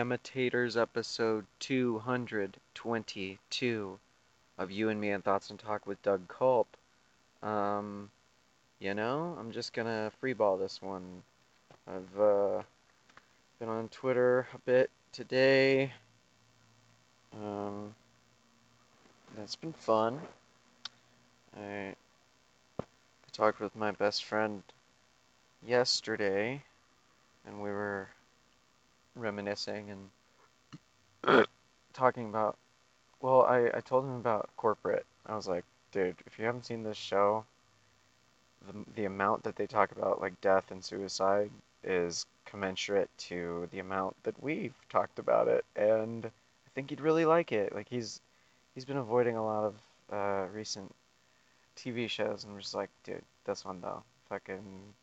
Imitators episode 222 of You and Me and Thoughts and Talk with Doug Culp. Um, you know, I'm just gonna freeball this one. I've uh, been on Twitter a bit today. Um, that's been fun. I, I talked with my best friend yesterday, and we were reminiscing and talking about. Well, I, I told him about corporate. I was like, dude, if you haven't seen this show, the, the amount that they talk about like death and suicide is commensurate to the amount that we've talked about it, and I think he'd really like it. Like he's he's been avoiding a lot of uh, recent TV shows, and we're just like, dude, this one though, fucking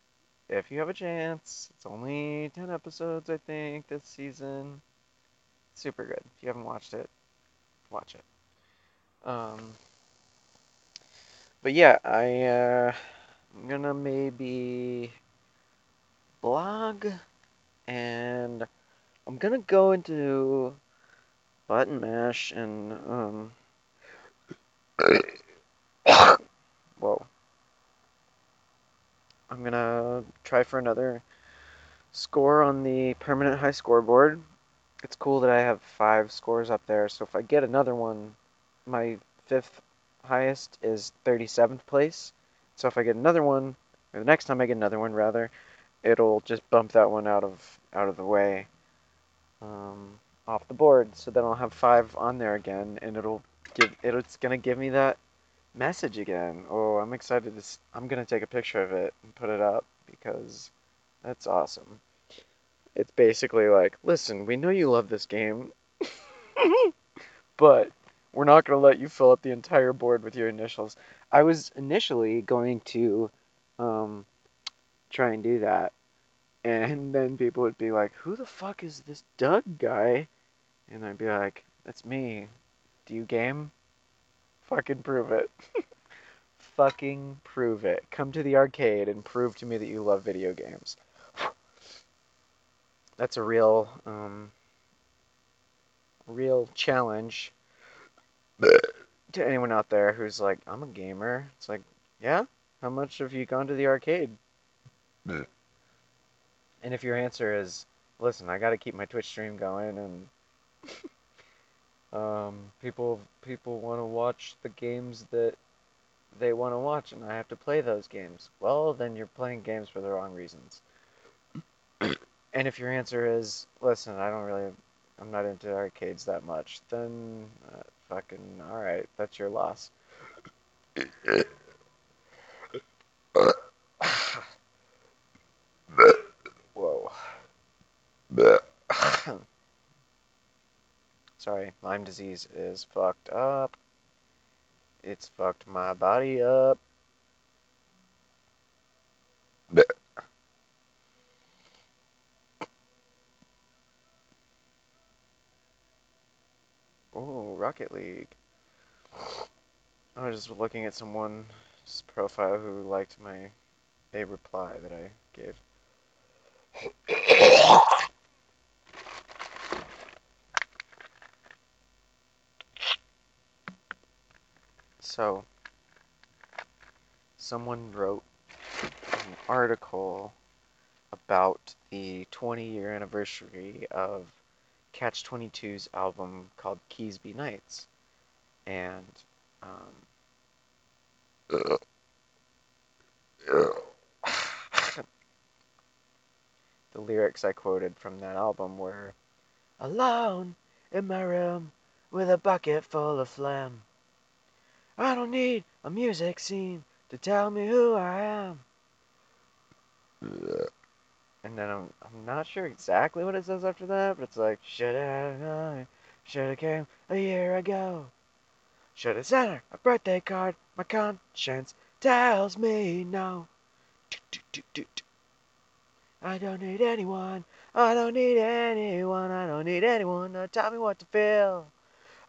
if you have a chance, it's only 10 episodes, I think, this season. Super good. If you haven't watched it, watch it. Um, but yeah, I, uh, I'm gonna maybe blog and I'm gonna go into button mash and, um, whoa. I'm gonna try for another score on the permanent high scoreboard. It's cool that I have five scores up there, so if I get another one, my fifth highest is 37th place. So if I get another one, or the next time I get another one rather, it'll just bump that one out of out of the way, um, off the board. So then I'll have five on there again, and it'll give it's gonna give me that message again. Oh, I'm excited to. S- I'm gonna take a picture of it and put it up because that's awesome. It's basically like, listen, we know you love this game, but we're not gonna let you fill up the entire board with your initials. I was initially going to um, try and do that, and then people would be like, "Who the fuck is this Doug guy?" And I'd be like, "That's me. Do you game?" Fucking prove it. Fucking prove it. Come to the arcade and prove to me that you love video games. That's a real, um, real challenge to anyone out there who's like, I'm a gamer. It's like, yeah? How much have you gone to the arcade? and if your answer is, listen, I gotta keep my Twitch stream going and um, people people want to watch the games that they want to watch, and I have to play those games. Well, then you're playing games for the wrong reasons. and if your answer is, listen, I don't really, I'm not into arcades that much, then uh, fucking all right, that's your loss. Whoa. Sorry, Lyme disease is fucked up. It's fucked my body up. Oh, Rocket League. I was just looking at someone's profile who liked my a reply that I gave. So, someone wrote an article about the 20 year anniversary of Catch 22's album called Keasbey Nights. And, um, the lyrics I quoted from that album were Alone in my room with a bucket full of phlegm. I don't need a music scene to tell me who I am. And then I'm, I'm not sure exactly what it says after that, but it's like, should have should have came a year ago. Should have sent her a birthday card. My conscience tells me no. I don't need anyone. I don't need anyone. I don't need anyone to tell me what to feel.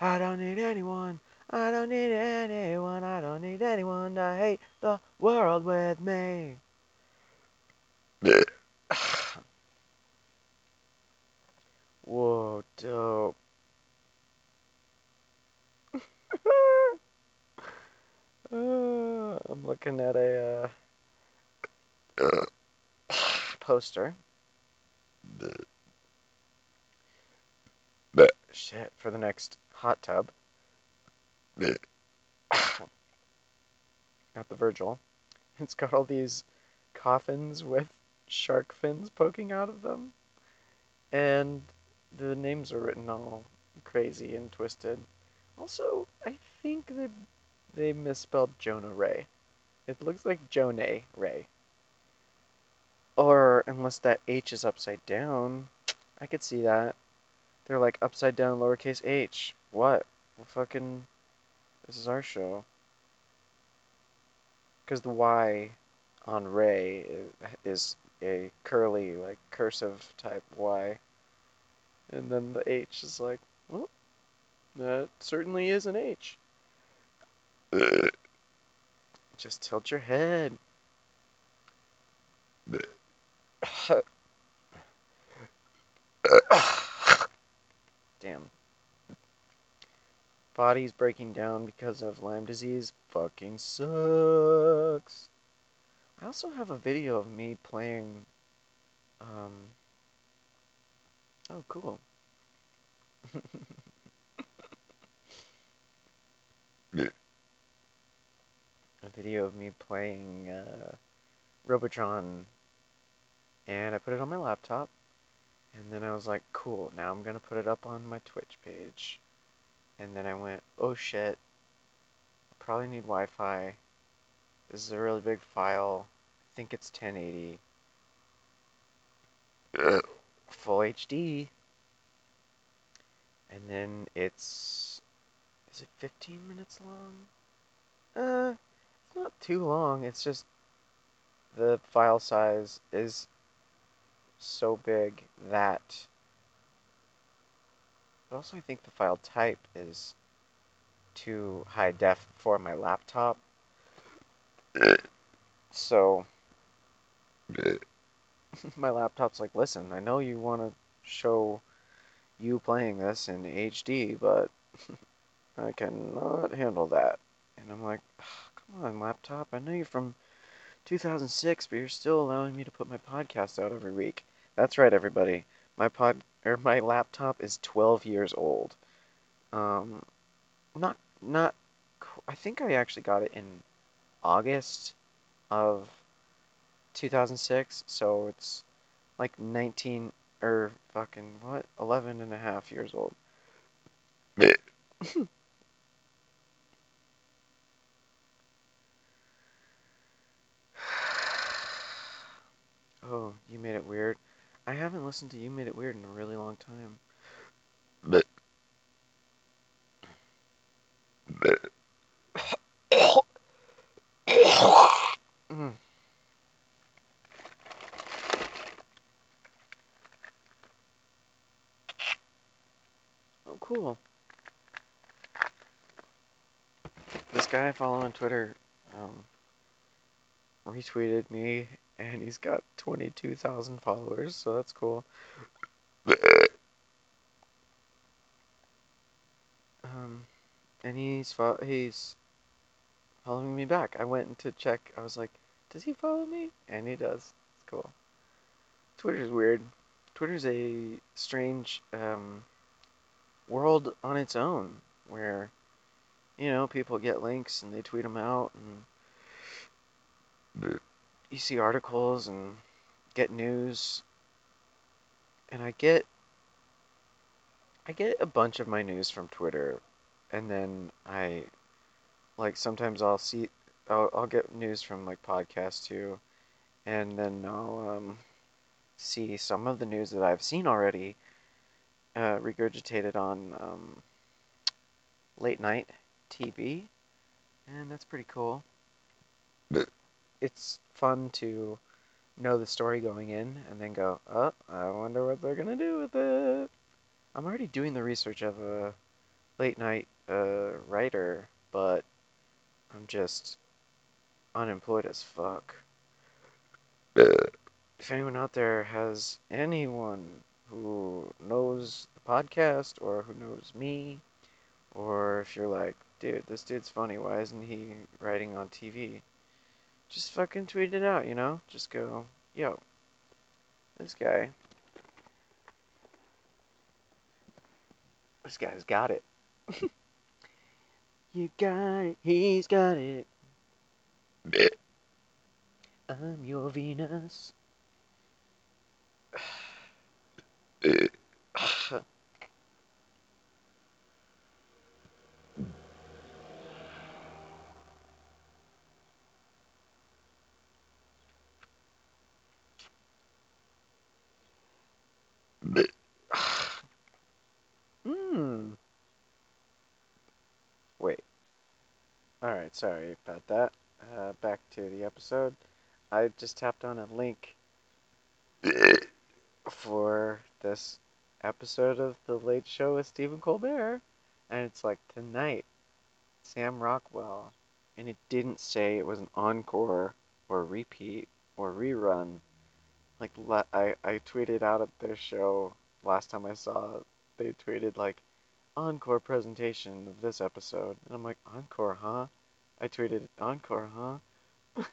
I don't need anyone. I don't need anyone. I don't need anyone to hate the world with me. Whoa, dope. Uh, I'm looking at a uh, poster. Shit, for the next hot tub. Got the Virgil. It's got all these coffins with shark fins poking out of them. And the names are written all crazy and twisted. Also, I think they they misspelled Jonah Ray. It looks like Jonah Ray. Or unless that H is upside down, I could see that. They're like upside down lowercase h. What? Fucking. This is our show. Because the Y on Ray is a curly, like cursive type Y. And then the H is like, well, that certainly is an H. Just tilt your head. Damn. Body's breaking down because of Lyme disease. Fucking sucks. I also have a video of me playing. Um. Oh, cool. a video of me playing uh, Robotron, and I put it on my laptop, and then I was like, cool, now I'm gonna put it up on my Twitch page. And then I went, oh shit, I probably need Wi-Fi. This is a really big file. I think it's 1080. Full HD. And then it's, is it 15 minutes long? Uh, it's not too long. It's just the file size is so big that but also I think the file type is too high def for my laptop. So my laptop's like, listen, I know you want to show you playing this in HD, but I cannot handle that. And I'm like, come on, laptop. I know you're from 2006, but you're still allowing me to put my podcast out every week. That's right, everybody. My pod or my laptop is 12 years old. Um, not not. I think I actually got it in August of 2006, so it's like 19 or fucking what 11 and a half years old. oh, you made it weird. I haven't listened to You Made It Weird in a really long time. But. But. mm. Oh, cool. This guy I follow on Twitter um, retweeted me and he's got 22,000 followers, so that's cool. Um, and he's fo- he's following me back. I went to check. I was like, does he follow me? And he does. It's cool. Twitter's weird. Twitter's a strange um, world on its own, where you know people get links and they tweet them out and you see articles and get news and I get I get a bunch of my news from Twitter and then I like sometimes I'll see I'll, I'll get news from like podcasts too and then I'll um, see some of the news that I've seen already uh, regurgitated on um, late night TV and that's pretty cool. It's fun to know the story going in and then go, oh, I wonder what they're gonna do with it. I'm already doing the research of a late night uh, writer, but I'm just unemployed as fuck. if anyone out there has anyone who knows the podcast or who knows me, or if you're like, dude, this dude's funny, why isn't he writing on TV? Just fucking tweet it out, you know? Just go, yo, this guy, this guy's got it. you got it, he's got it. I'm your Venus. bleh, bleh. Hmm. Wait. Alright, sorry about that. Uh, back to the episode. I just tapped on a link for this episode of The Late Show with Stephen Colbert. And it's like tonight, Sam Rockwell. And it didn't say it was an encore or repeat or rerun. Like, I, I tweeted out at their show last time I saw it. They tweeted, like, encore presentation of this episode. And I'm like, encore, huh? I tweeted, encore, huh?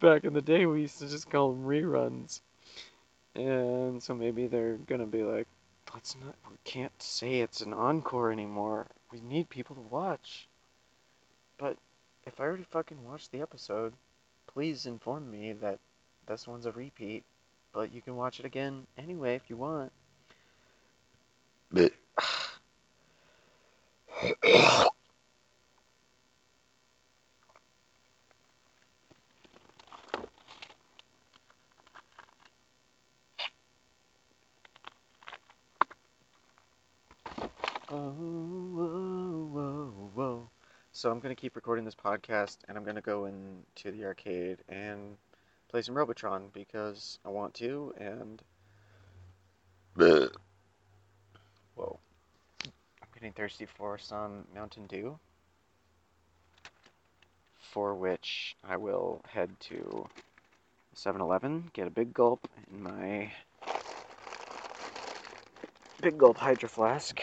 Back in the day, we used to just call them reruns. And so maybe they're gonna be like, let's not, we can't say it's an encore anymore. We need people to watch. But if I already fucking watched the episode, please inform me that this one's a repeat. But you can watch it again anyway if you want. bleh. Oh, whoa, whoa, whoa. So I'm gonna keep recording this podcast, and I'm gonna go into the arcade and play some Robotron because I want to. And bleh. whoa, I'm getting thirsty for some Mountain Dew, for which I will head to 7-Eleven, get a big gulp in my big gulp Hydro Flask,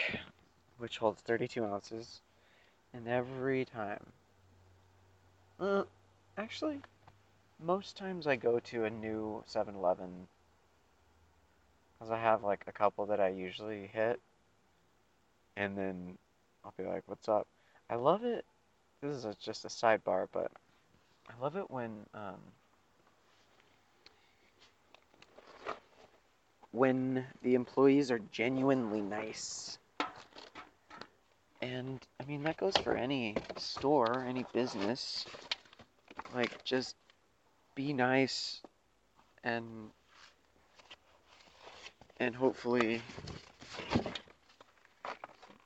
which holds 32 ounces. And every time, uh, actually, most times I go to a new 7 Eleven because I have like a couple that I usually hit, and then I'll be like, What's up? I love it. This is a, just a sidebar, but I love it when, um, when the employees are genuinely nice. And I mean, that goes for any store, any business. Like, just be nice and and hopefully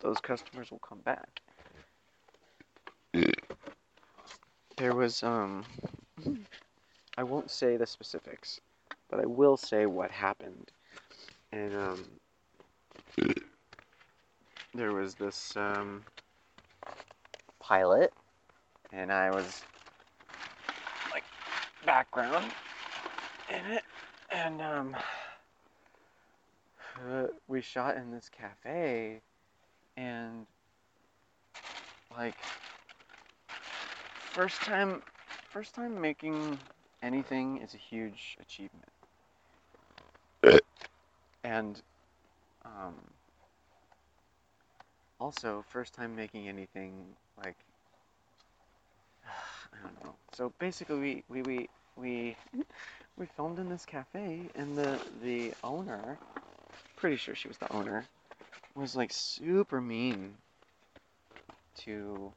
those customers will come back. There was um I won't say the specifics, but I will say what happened. And um there was this um, pilot, and I was like background in it, and um, uh, we shot in this cafe, and like first time, first time making anything is a huge achievement, and um, also, first time making anything like I don't know. So basically, we we we we, we filmed in this cafe, and the the owner, pretty sure she was the owner, was like super mean to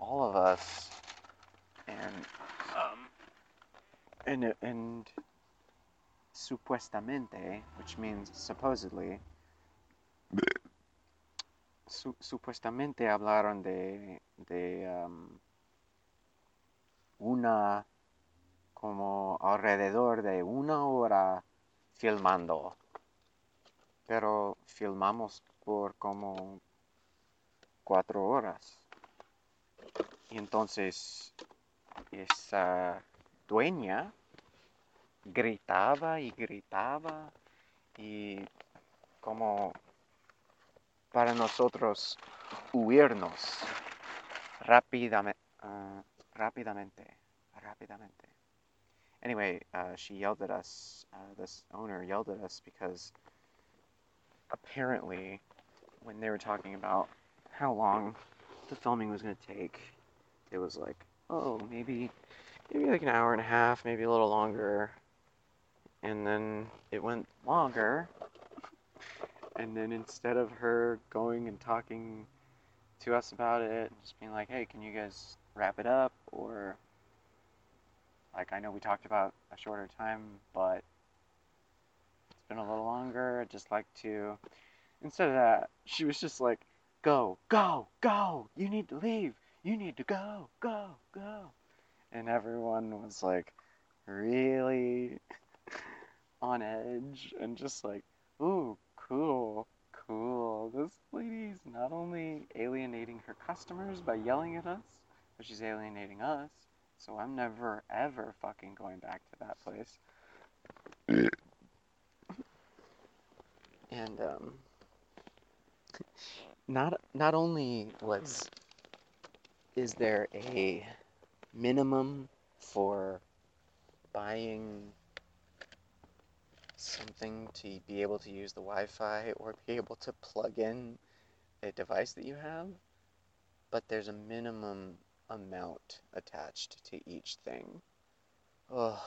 all of us, and um and and supuestamente, which means supposedly su- supuestamente hablaron de, de um, una, como alrededor de una hora filmando. Pero filmamos por como cuatro horas. Y entonces esa dueña gritaba y gritaba y como para nosotros huirnos rápidamente, uh, rápidamente, rápidamente. Anyway, uh, she yelled at us. Uh, this owner yelled at us because apparently, when they were talking about how long the filming was going to take, it was like, oh, maybe, maybe like an hour and a half, maybe a little longer. And then it went longer. And then instead of her going and talking to us about it, just being like, hey, can you guys wrap it up? Or, like, I know we talked about a shorter time, but it's been a little longer. I'd just like to. Instead of that, she was just like, go, go, go. You need to leave. You need to go, go, go. And everyone was like really on edge and just like, ooh, cool, cool. This lady's not only alienating her customers by yelling at us, but she's alienating us. So I'm never, ever fucking going back to that place. And, um, not not only was is there a minimum for buying something to be able to use the Wi-Fi or be able to plug in a device that you have, but there's a minimum amount attached to each thing. Oh,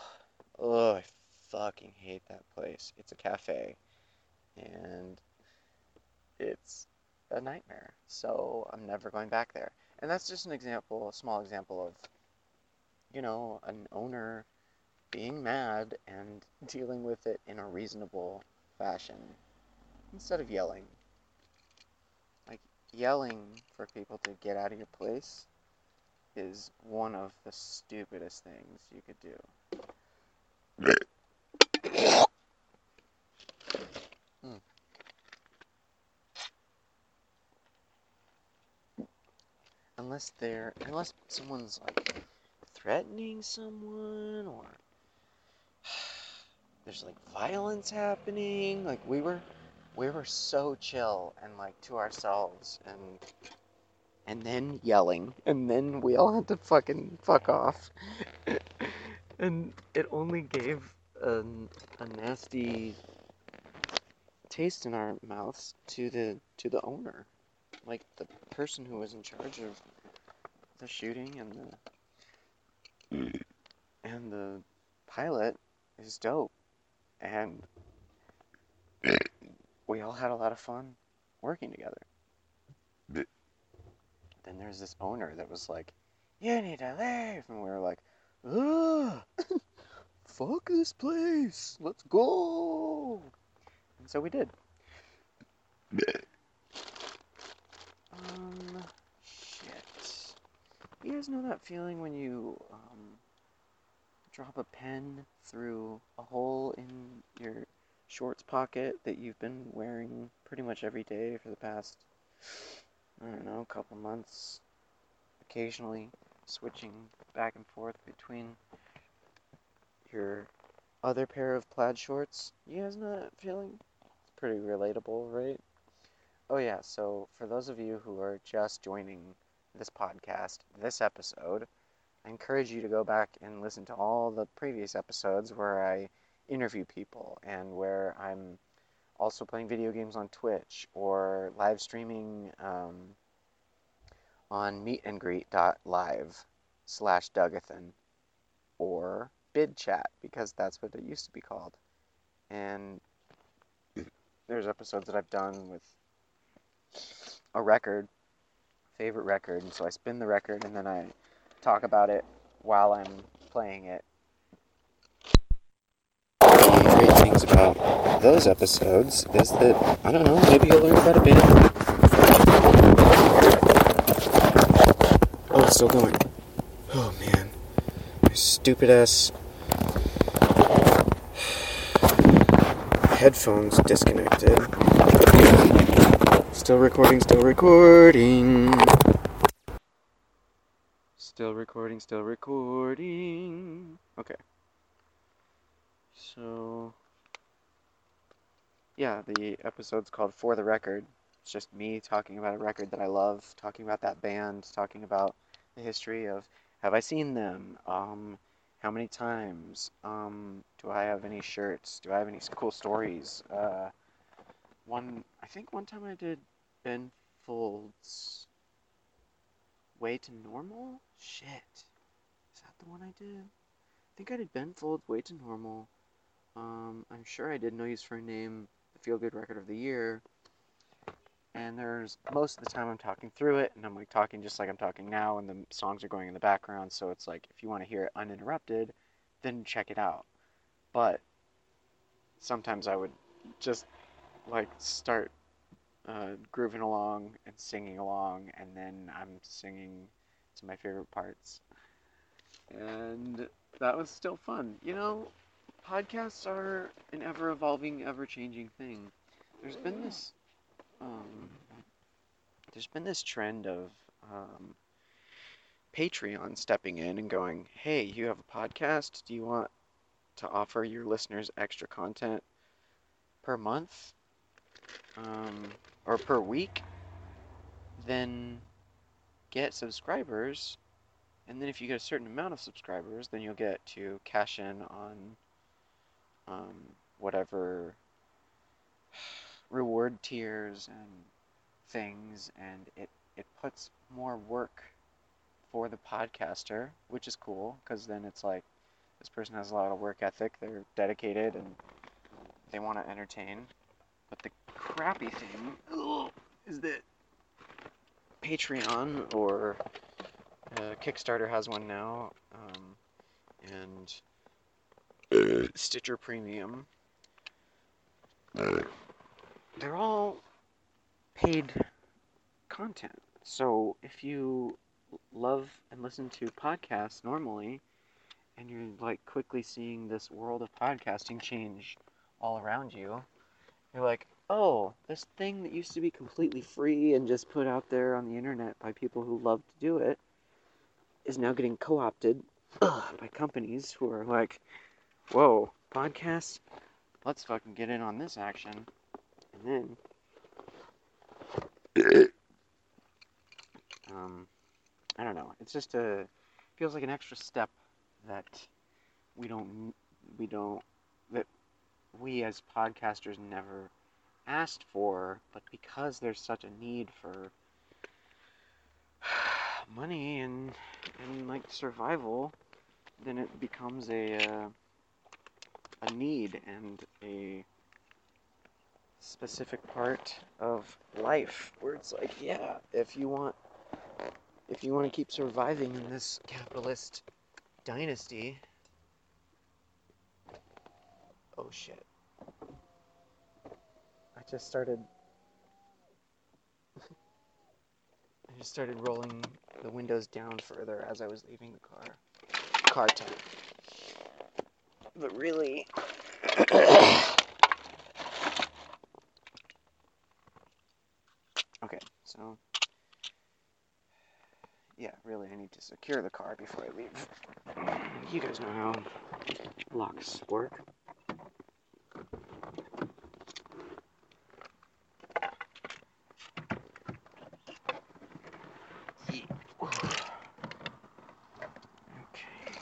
oh, I fucking hate that place. It's a cafe, and it's a nightmare. So I'm never going back there. And that's just an example, a small example of, you know, an owner being mad and dealing with it in a reasonable fashion instead of yelling. Like, yelling for people to get out of your place is one of the stupidest things you could do. Hmm. Unless they're, unless someone's like threatening someone or there's like violence happening. Like we were, we were so chill and like to ourselves and and then yelling and then we all had to fucking fuck off. and it only gave a, a nasty taste in our mouths to the to the owner, like the person who was in charge of the shooting and the and the pilot is dope, and we all had a lot of fun working together. Then there's this owner that was like, "You need to leave," and we were like, "Ugh, fuck this place, let's go." And so we did. Um, shit. You guys know that feeling when you um, drop a pen through a hole in your shorts pocket that you've been wearing pretty much every day for the past, I don't know, a couple months, occasionally switching back and forth between your other pair of plaid shorts. You guys know that feeling? It's pretty relatable, right? Oh, yeah, so for those of you who are just joining this podcast, this episode, I encourage you to go back and listen to all the previous episodes where I interview people and where I'm also playing video games on Twitch or live streaming um, on meetandgreet.live slash Dougathan or BidChat because that's what it used to be called. And there's episodes that I've done with a record, favorite record, and so I spin the record and then I talk about it while I'm playing it. The great things about those episodes is that, I don't know, maybe you'll learn about a band. Oh, it's still going. Oh man. My stupid ass headphones disconnected. Still recording, still recording. Still recording, still recording. Okay. So. yeah, the episode's called For the Record. It's just me talking about a record that I love, talking about that band, talking about the history of have I seen them? Um, how many times? Um, do I have any shirts? Do I have any cool stories? Uh, one, I think one time I did Ben Folds Way to Normal? Shit. Is that the one I did? I think I did Ben Folds Way to Normal. Um, I'm sure I did No Use for a Name, the Feel Good Record of the Year. And there's most of the time I'm talking through it, and I'm like talking just like I'm talking now, and the songs are going in the background. So it's like if you want to hear it uninterrupted, then check it out. But sometimes I would just like start uh, grooving along and singing along, and then I'm singing to my favorite parts. And that was still fun. You know, podcasts are an ever evolving, ever changing thing. There's been this, um, there's been this trend of um, Patreon stepping in and going, "Hey, you have a podcast? Do you want to offer your listeners extra content per month, um, or per week? Then get subscribers." And then if you get a certain amount of subscribers, then you'll get to cash in on um, whatever reward tiers and things, and it, it puts more work for the podcaster, which is cool, because then it's like this person has a lot of work ethic, they're dedicated, and they want to entertain. But the crappy thing ugh, is that Patreon or uh, Kickstarter has one now, um, and Stitcher Premium. They're all paid content. So if you love and listen to podcasts normally, and you're like quickly seeing this world of podcasting change all around you, you're like, oh, this thing that used to be completely free and just put out there on the internet by people who love to do it is now getting co opted by companies who are like, whoa, podcasts? Let's fucking get in on this action. And then, um, I don't know. It's just a feels like an extra step that we don't we don't that we as podcasters never asked for, but because there's such a need for money and and like survival, then it becomes a uh, a need and a specific part of life where it's like, yeah, if you want if you want to keep surviving in this capitalist dynasty. Oh shit. I just started I just started rolling the windows down further as I was leaving the car. Car time. But really Okay, so yeah, really I need to secure the car before I leave. You guys know how locks work. Yeah. Okay.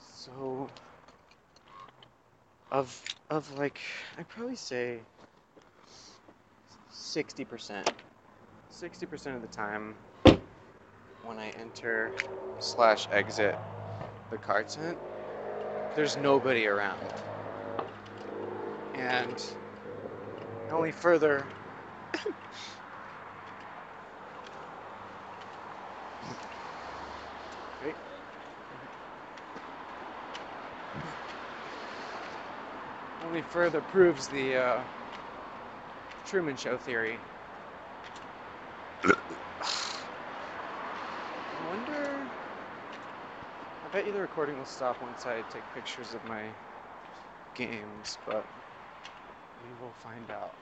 So of of like I'd probably say sixty percent. Sixty percent of the time when I enter slash exit the car tent, there's nobody around. And only further Right? only further proves the uh, Truman Show theory. I wonder. I bet you the recording will stop once I take pictures of my games, but we will find out.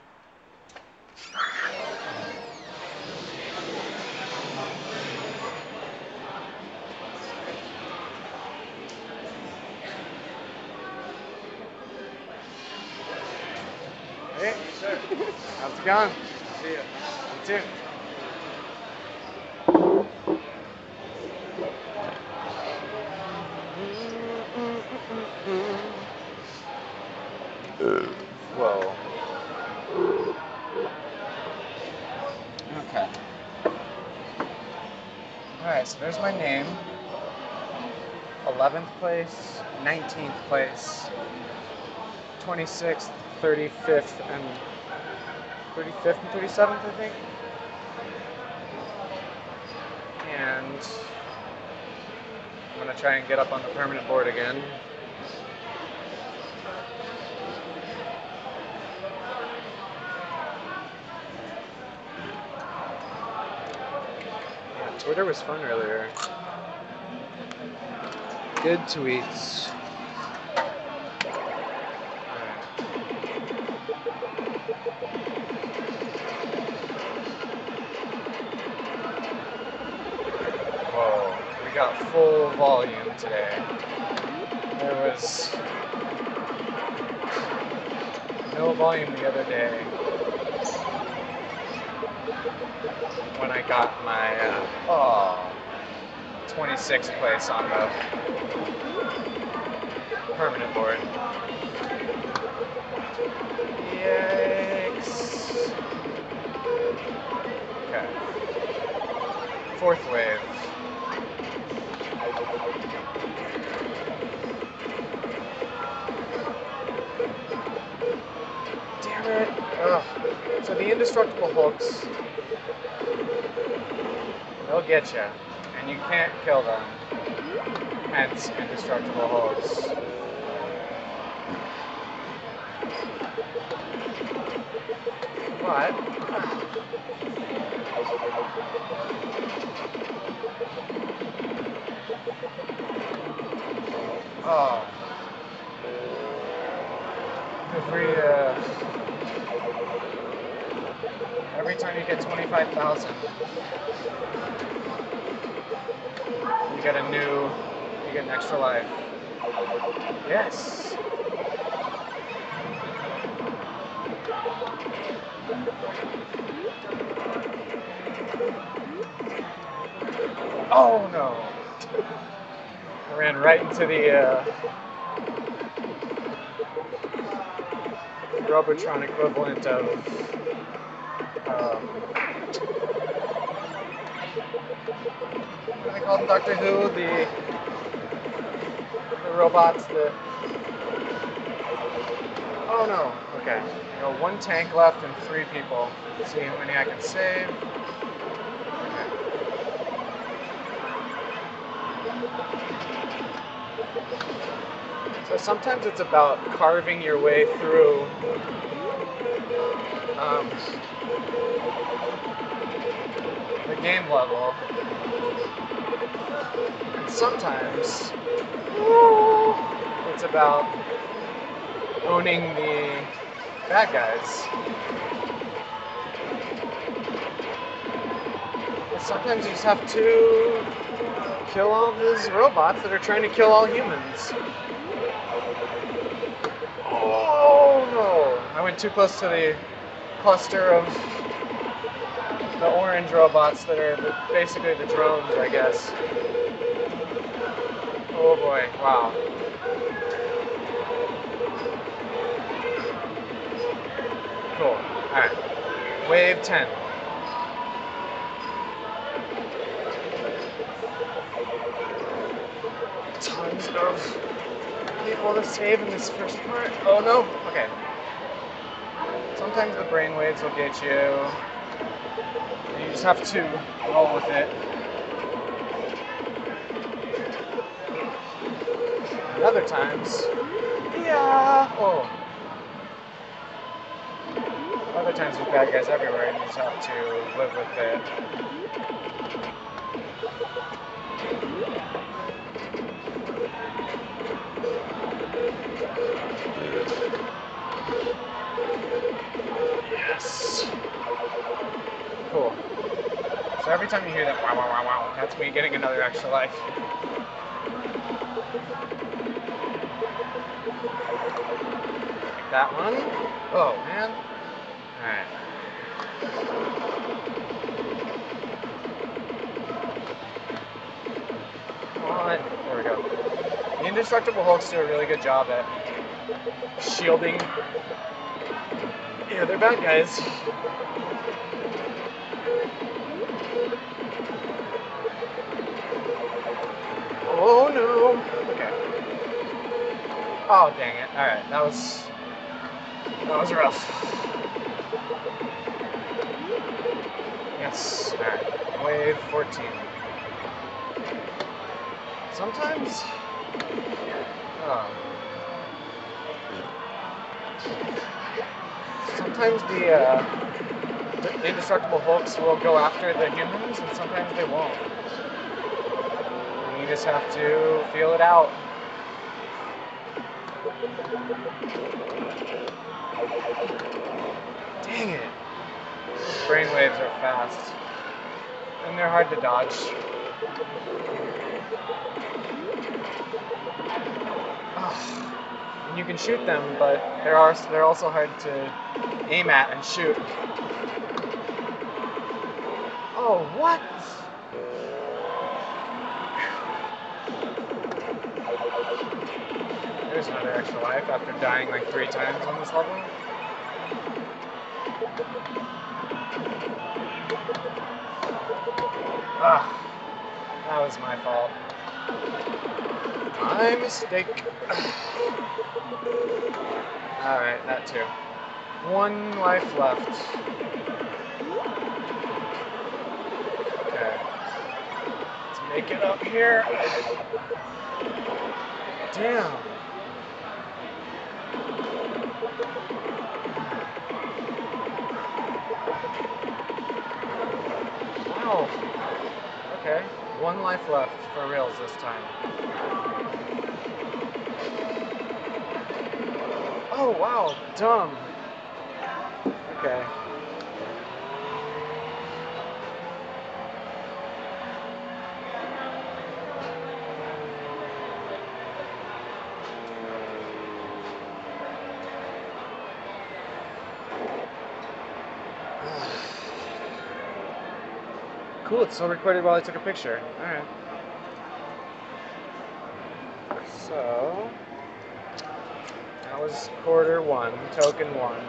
Hey, Sir, how's it going? see ya. You too. Whoa. Okay. Alright, so there's my name. 11th place, 19th place, 26th, 35th, and 35th and 37th, I think. And I'm gonna try and get up on the permanent board again. Twitter was fun earlier. Good tweets. Volume today. There was no volume the other day when I got my uh, oh, 26th place on the permanent board. Yikes. Okay. Fourth wave. So the indestructible Hulks, they'll get you, and you can't kill them. Hence, indestructible Hulks. But Oh. Every uh, every time you get twenty-five thousand, you get a new, you get an extra life. Yes. Oh no. I ran right into the uh, Robotron equivalent of um, call them? Doctor Who? The the robots that. Oh no. Okay. I got one tank left and three people. Let's see how many I can save. So sometimes it's about carving your way through um, the game level. And sometimes it's about owning the bad guys. And sometimes you just have to kill all these robots that are trying to kill all humans. I went too close to the cluster of the orange robots that are the, basically the drones, I guess. Oh boy, wow. Cool. Alright. Wave 10. Tons of people to save in this first part. Oh no! Okay. Sometimes the brainwaves will get you. You just have to roll with it. And other times, yeah. Oh. Other times there's bad guys everywhere, and you just have to live with it. Cool. So every time you hear that wow wow wow wow, that's me getting another extra life. Like that one. Oh man. Alright. There we go. The Indestructible Hulks do a really good job at shielding. Yeah, they're bad guys. Oh no! Okay. Oh dang it. Alright, that was that was rough. Yes. Alright. Wave 14. Sometimes oh. Sometimes the uh the indestructible hulks will go after the humans and sometimes they won't. You just have to feel it out. Dang it. Brainwaves are fast. And they're hard to dodge. Ugh. And you can shoot them, but they're, they're also hard to aim at and shoot. Oh, what? There's another extra life after dying like three times on this level. Ah, that was my fault. My mistake. Alright, that too. One life left. Okay. Let's make it up here. Damn. Wow. Okay. One life left for reals this time. Oh, wow. Dumb. Okay. Cool, it's still recorded while I took a picture. Alright. So, that was quarter one, token one.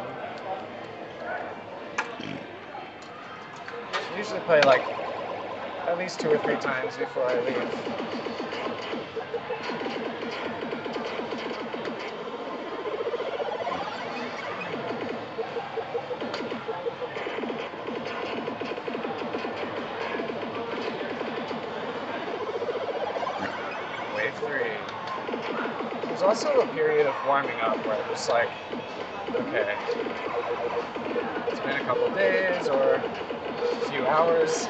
I usually play like at least two or three times before I leave. Also a period of warming up where I'm just like, okay, it's been a couple days or a few hours.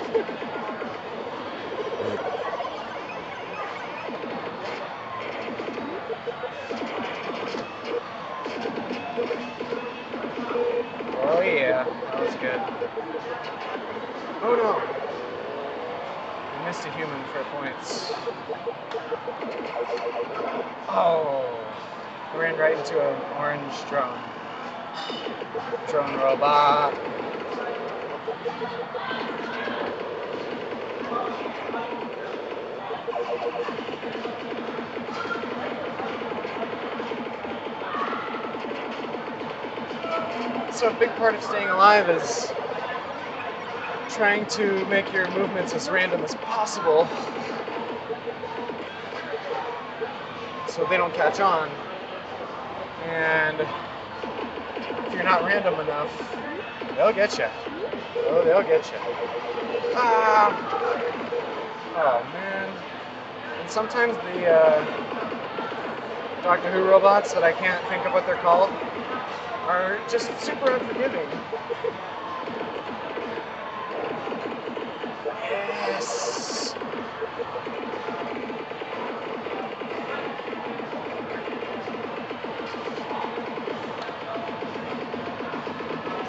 Oh yeah, that was good. Oh no! Missed a human for points. Oh, ran right into an orange drone. Drone robot. So a big part of staying alive is trying to make your movements as random as possible so they don't catch on. And if you're not random enough, they'll get you. Oh, they'll get you. Ah! Oh man. And sometimes the uh, Doctor Who robots that I can't think of what they're called are just super unforgiving.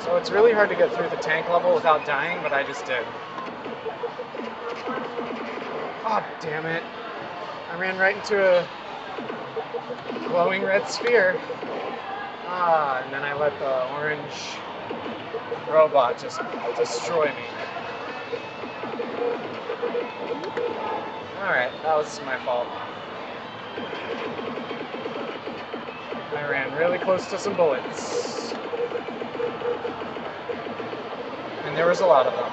So it's really hard to get through the tank level without dying, but I just did. Oh, damn it. I ran right into a glowing red sphere. Ah, and then I let the orange robot just destroy me. Alright, that was my fault. I ran really close to some bullets. And there was a lot of them.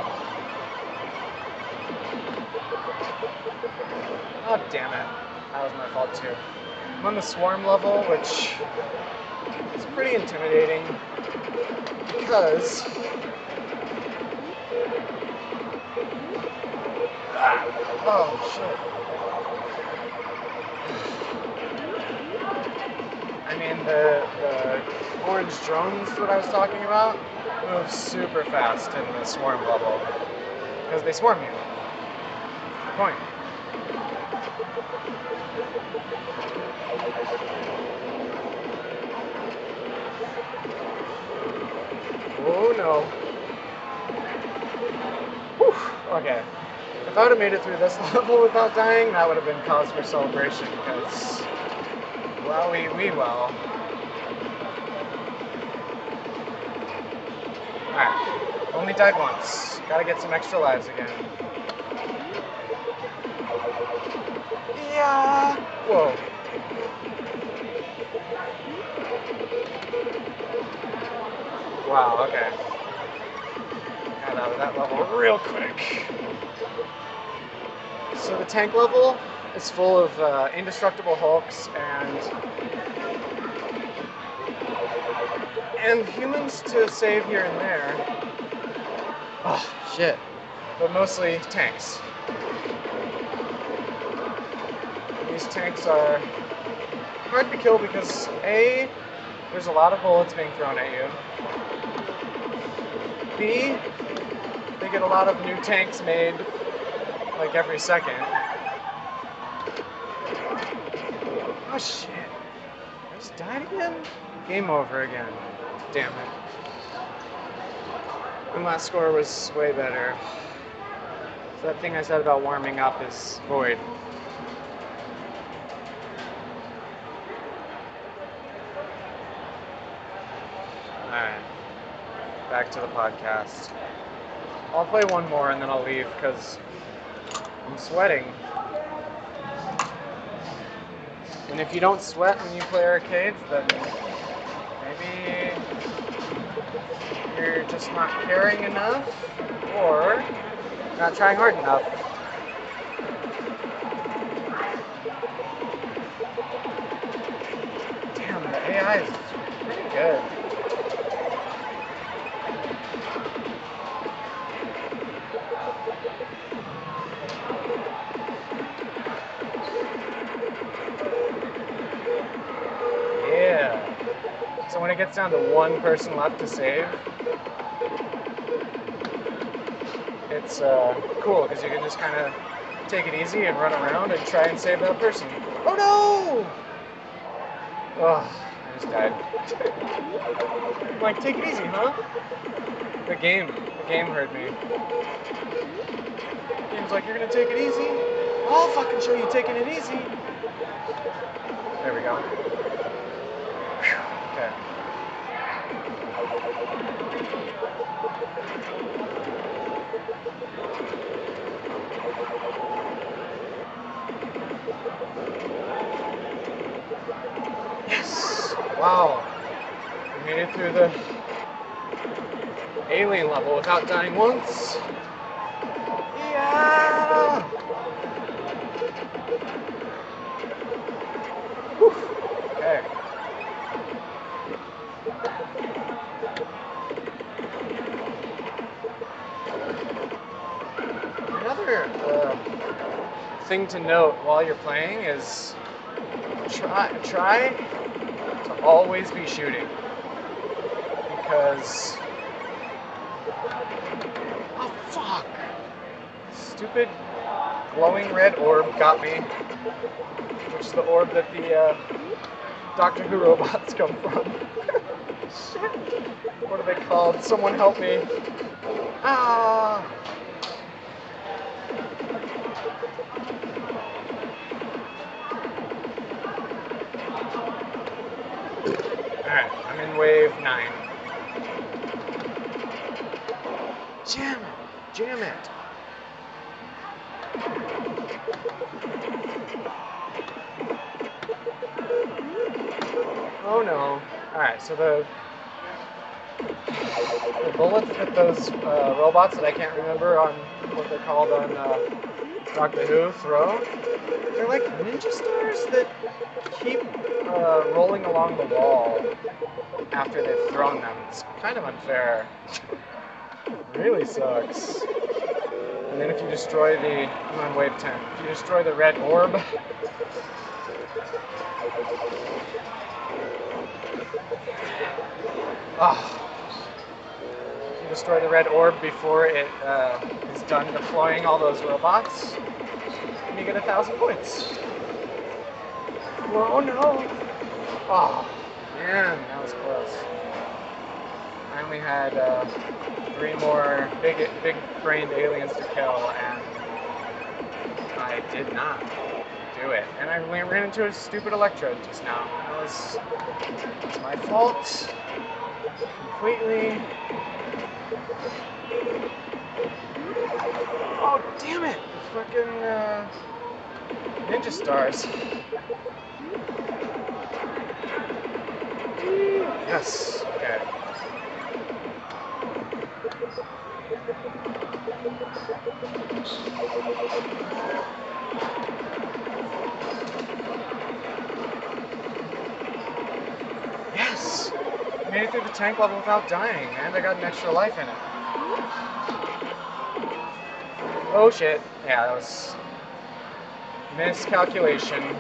Oh, damn it. That was my fault too. I'm on the swarm level, which is pretty intimidating because ah! oh shit. I mean the the orange drones that I was talking about move super fast in the swarm level because they swarm you. Point. Oh no. Whew. Okay. If I would have made it through this level without dying, that would have been cause for celebration because, well, we, we well. Alright. Only died once. Gotta get some extra lives again. Yeah. Whoa. Wow, okay. Got out of that level real quick. So the tank level is full of uh, indestructible hulks and and humans to save here and there. Oh shit! But mostly tanks. These tanks are hard to kill because a there's a lot of bullets being thrown at you. B, they get a lot of new tanks made like every second. Oh shit. I just died again? Game over again. Damn it. My last score was way better. So that thing I said about warming up is void. Alright. Back to the podcast. I'll play one more and then I'll leave because I'm sweating. And if you don't sweat when you play arcades, then maybe you're just not caring enough or not trying hard enough. Damn, the AI is Yeah. So when it gets down to one person left to save, it's uh, cool because you can just kind of take it easy and run around and try and save that person. Oh no! Oh, I just died. Like, take it easy, huh? The game, the game heard me. The game's like, you're gonna take it easy? I'll fucking show you taking it easy. There we go. Phew, Okay. Yes! Wow. We made it through the alien level without dying once. Thing to note while you're playing is try try to always be shooting. Because oh fuck. Stupid glowing red orb got me. Which is the orb that the uh, Doctor Who robots come from. Shit what are they called? Someone help me. Ah in wave 9. Jam it! Jam it! Oh no. Alright, so the the bullets hit those uh, robots that I can't remember on what they're called on uh, Doctor Who throw, they're like ninja stars that keep uh, rolling along the wall after they've thrown them. It's kind of unfair. really sucks. And then if you destroy the, I'm on wave 10, if you destroy the red orb, ah, you destroy the red orb before it uh, is done deploying all those robots, then you get a thousand points. Oh no! Oh, man, that was close. I only had uh, three more big, big brained aliens to kill, and I did not do it. And I ran ran into a stupid electrode just now. That was, it's my fault. Completely. Oh, damn it! Fucking uh, ninja stars. Yes. Okay. Made it through the tank level without dying, and I got an extra life in it. Oh shit. Yeah, that was miscalculation.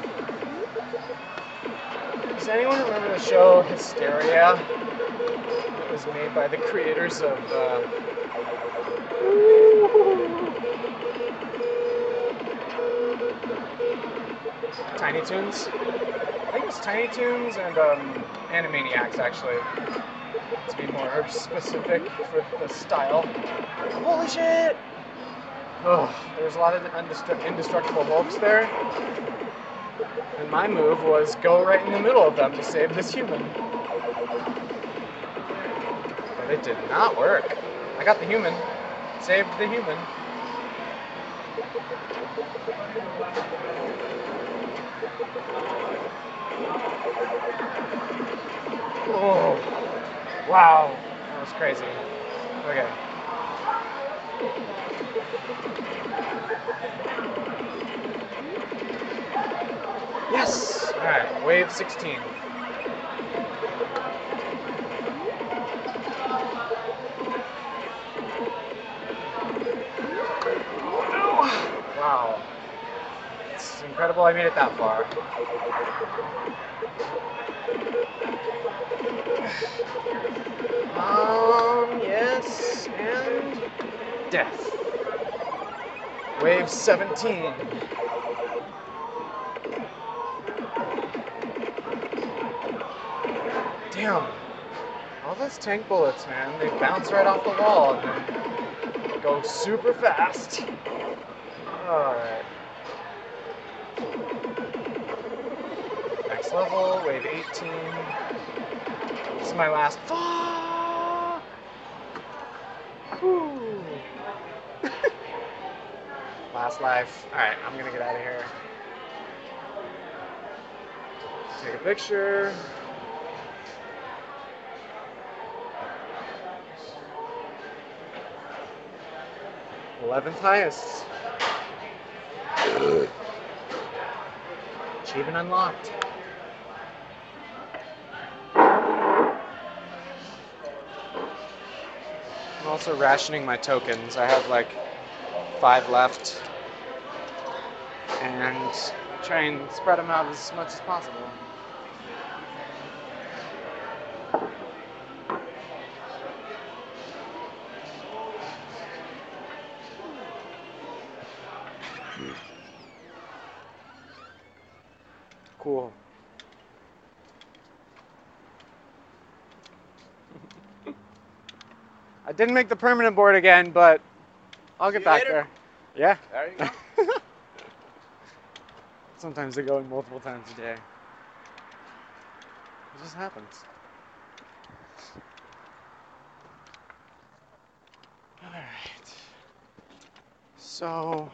Does anyone remember the show Hysteria? It was made by the creators of uh, Tiny Toons. I think it was Tiny Toons and um, Animaniacs actually. To be more specific for the style. Holy shit! Oh, there's a lot of indestructible Hulks there. And my move was go right in the middle of them to save this human. But it did not work. I got the human. Saved the human. Oh, wow. That was crazy. Okay. Yes! Alright, wave 16. Wow. It's incredible I made it that far. Um, yes, and death. Wave 17. Damn. All those tank bullets, man, they bounce right off the wall and go super fast. Alright. Next level, wave 18. This is my last. Last life. Alright, I'm gonna get out of here. Take a picture. Eleventh highest. Achievement unlocked. I'm also rationing my tokens. I have like five left. And try and spread them out as much as possible. Didn't make the permanent board again, but I'll get back there. Yeah. There you go. Sometimes they go in multiple times a day. It just happens. All right. So.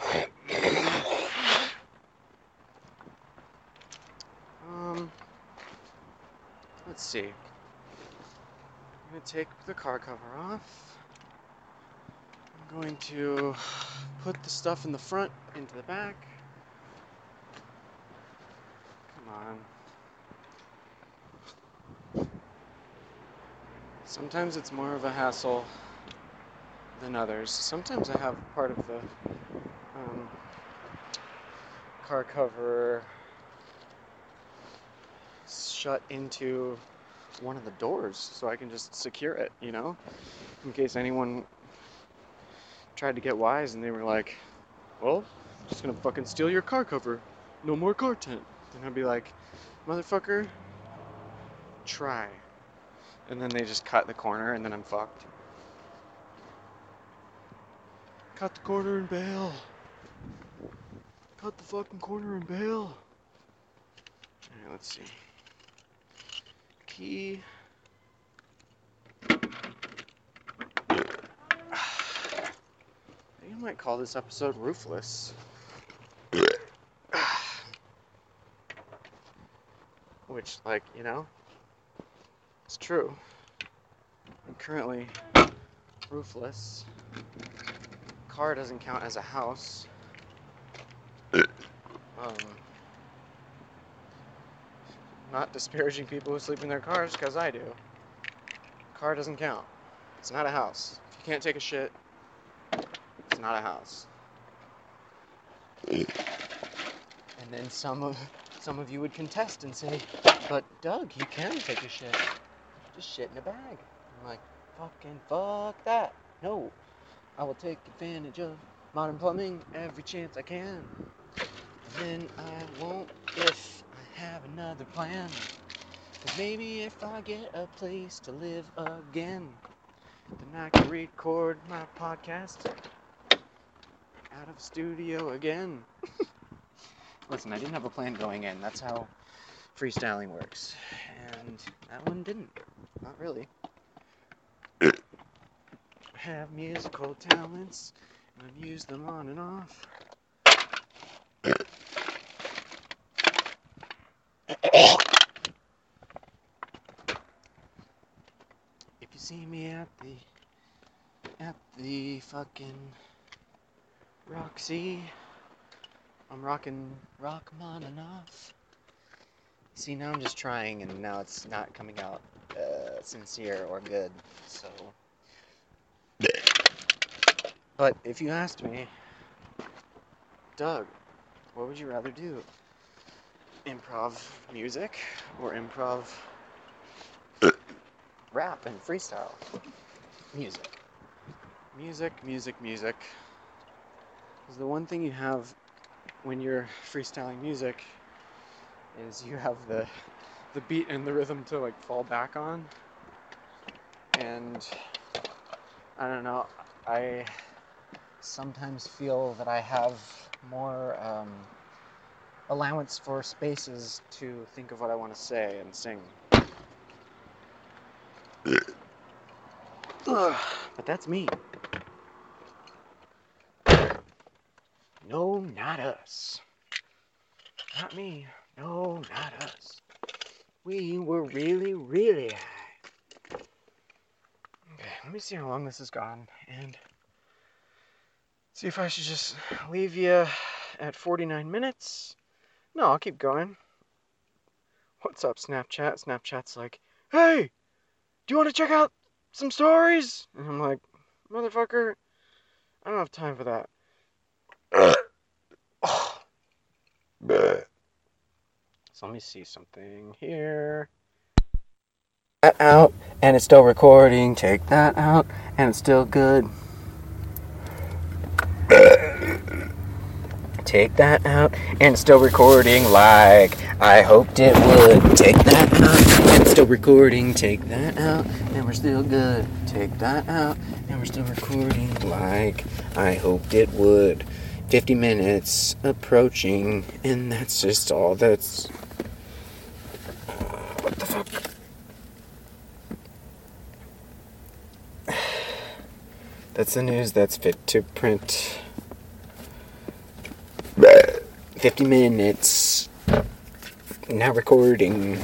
Um, let's see. I'm going to take the car cover off. I'm going to put the stuff in the front into the back. Come on. Sometimes it's more of a hassle than others. Sometimes I have part of the um, car cover shut into one of the doors so I can just secure it, you know, in case anyone tried to get wise and they were like, well, I'm just gonna fucking steal your car cover. No more car tent. And I'd be like, motherfucker, try. And then they just cut the corner and then I'm fucked. Cut the corner and bail. Cut the fucking corner and bail. Alright, let's see. Key. You might call this episode Roofless. Which, like, you know, it's true. I'm currently roofless. Car doesn't count as a house. Um, not disparaging people who sleep in their cars, because I do. Car doesn't count. It's not a house. If you can't take a shit, it's not a house. And then some of some of you would contest and say, "But Doug, you can take a shit. Just shit in a bag." I'm like, "Fucking fuck that. No, I will take advantage of modern plumbing every chance I can. Then I won't if have another plan. Cause maybe if I get a place to live again, then I can record my podcast out of studio again. Listen, I didn't have a plan going in. That's how freestyling works. And that one didn't. Not really. I have musical talents, and I've used them on and off. If you see me at the at the fucking Roxy, I'm rocking rock on and off. See, now I'm just trying, and now it's not coming out uh, sincere or good. So, but if you asked me, Doug, what would you rather do? Improv music or improv rap and freestyle music? Music, music, music. Because the one thing you have when you're freestyling music is you have the the beat and the rhythm to like fall back on. And I don't know, I sometimes feel that I have more um, allowance for spaces to think of what I want to say and sing. But that's me. No, not us. Not me. No, not us. We were really, really high. Okay, let me see how long this has gone and see if I should just leave you at 49 minutes. No, I'll keep going. What's up, Snapchat? Snapchat's like, hey, do you want to check out some stories? And I'm like, motherfucker, I don't have time for that. Oh, so let me see something here. That out, and it's still recording. Take that out, and it's still good. Take that out, and still recording like I hoped it would. Take that out, and still recording. Take that out, and we're still good. Take that out, and we're still recording like I hoped it would. 50 minutes approaching, and that's just all that's. What the fuck? That's the news that's fit to print. 50 minutes. Now recording.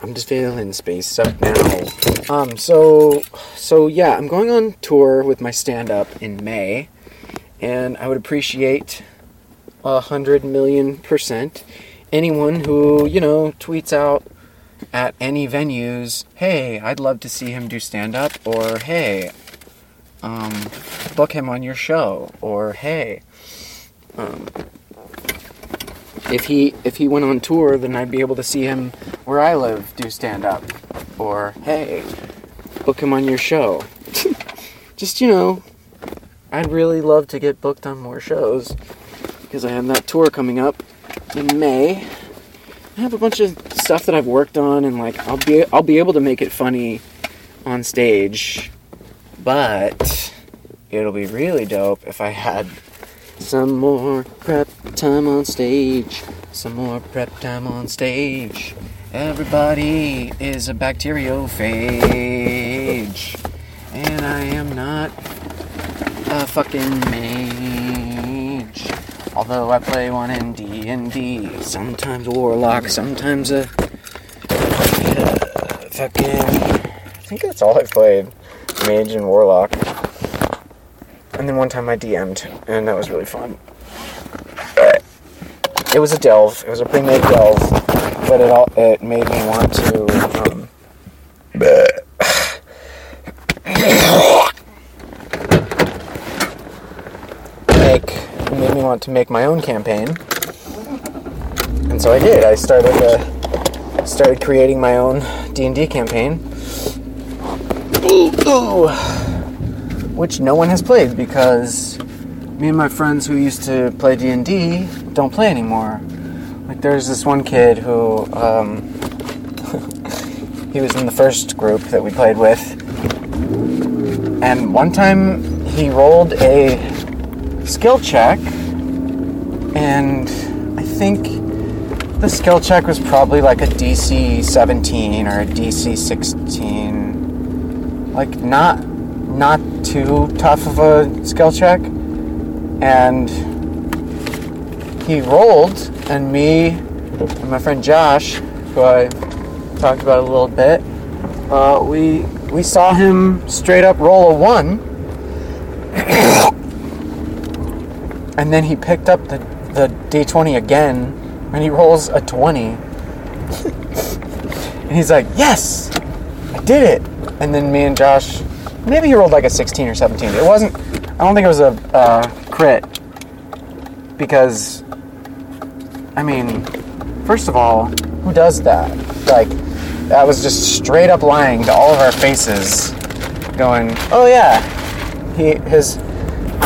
I'm just feeling space up now. Um, so, so yeah, I'm going on tour with my stand up in May, and I would appreciate a hundred million percent anyone who, you know, tweets out at any venues, hey, I'd love to see him do stand up, or hey, um, book him on your show, or hey, um, if he if he went on tour, then I'd be able to see him where I live do stand up, or hey, book him on your show. Just you know, I'd really love to get booked on more shows because I have that tour coming up in May. I have a bunch of stuff that I've worked on, and like I'll be I'll be able to make it funny on stage, but it'll be really dope if I had some more prep time on stage. Some more prep time on stage. Everybody is a bacteriophage, and I am not a fucking mage. Although I play one in D and D, sometimes a warlock, sometimes a uh, fucking. I think that's all I played, mage and warlock. And then one time I DM'd, and that was really fun. It was a delve. It was a pre-made delve, but it all it made me want to. Um, make it made me want to make my own campaign, and so I did. I started uh, started creating my own D and D campaign, ooh, ooh, which no one has played because me and my friends who used to play D and D don't play anymore. Like there's this one kid who um, he was in the first group that we played with, and one time he rolled a skill check, and I think the skill check was probably like a DC 17 or a DC 16. Like not not too tough of a skill check. And he rolled and me and my friend Josh, who I talked about a little bit, uh, we we saw him straight up roll a one. And then he picked up the, the d20 again and he rolls a 20 and he's like yes i did it. And then me and josh maybe he rolled like a 16 or 17 it wasn't i don't think it was a uh, crit because i mean first of all who does that like that was just straight up lying to all of our faces going oh yeah he his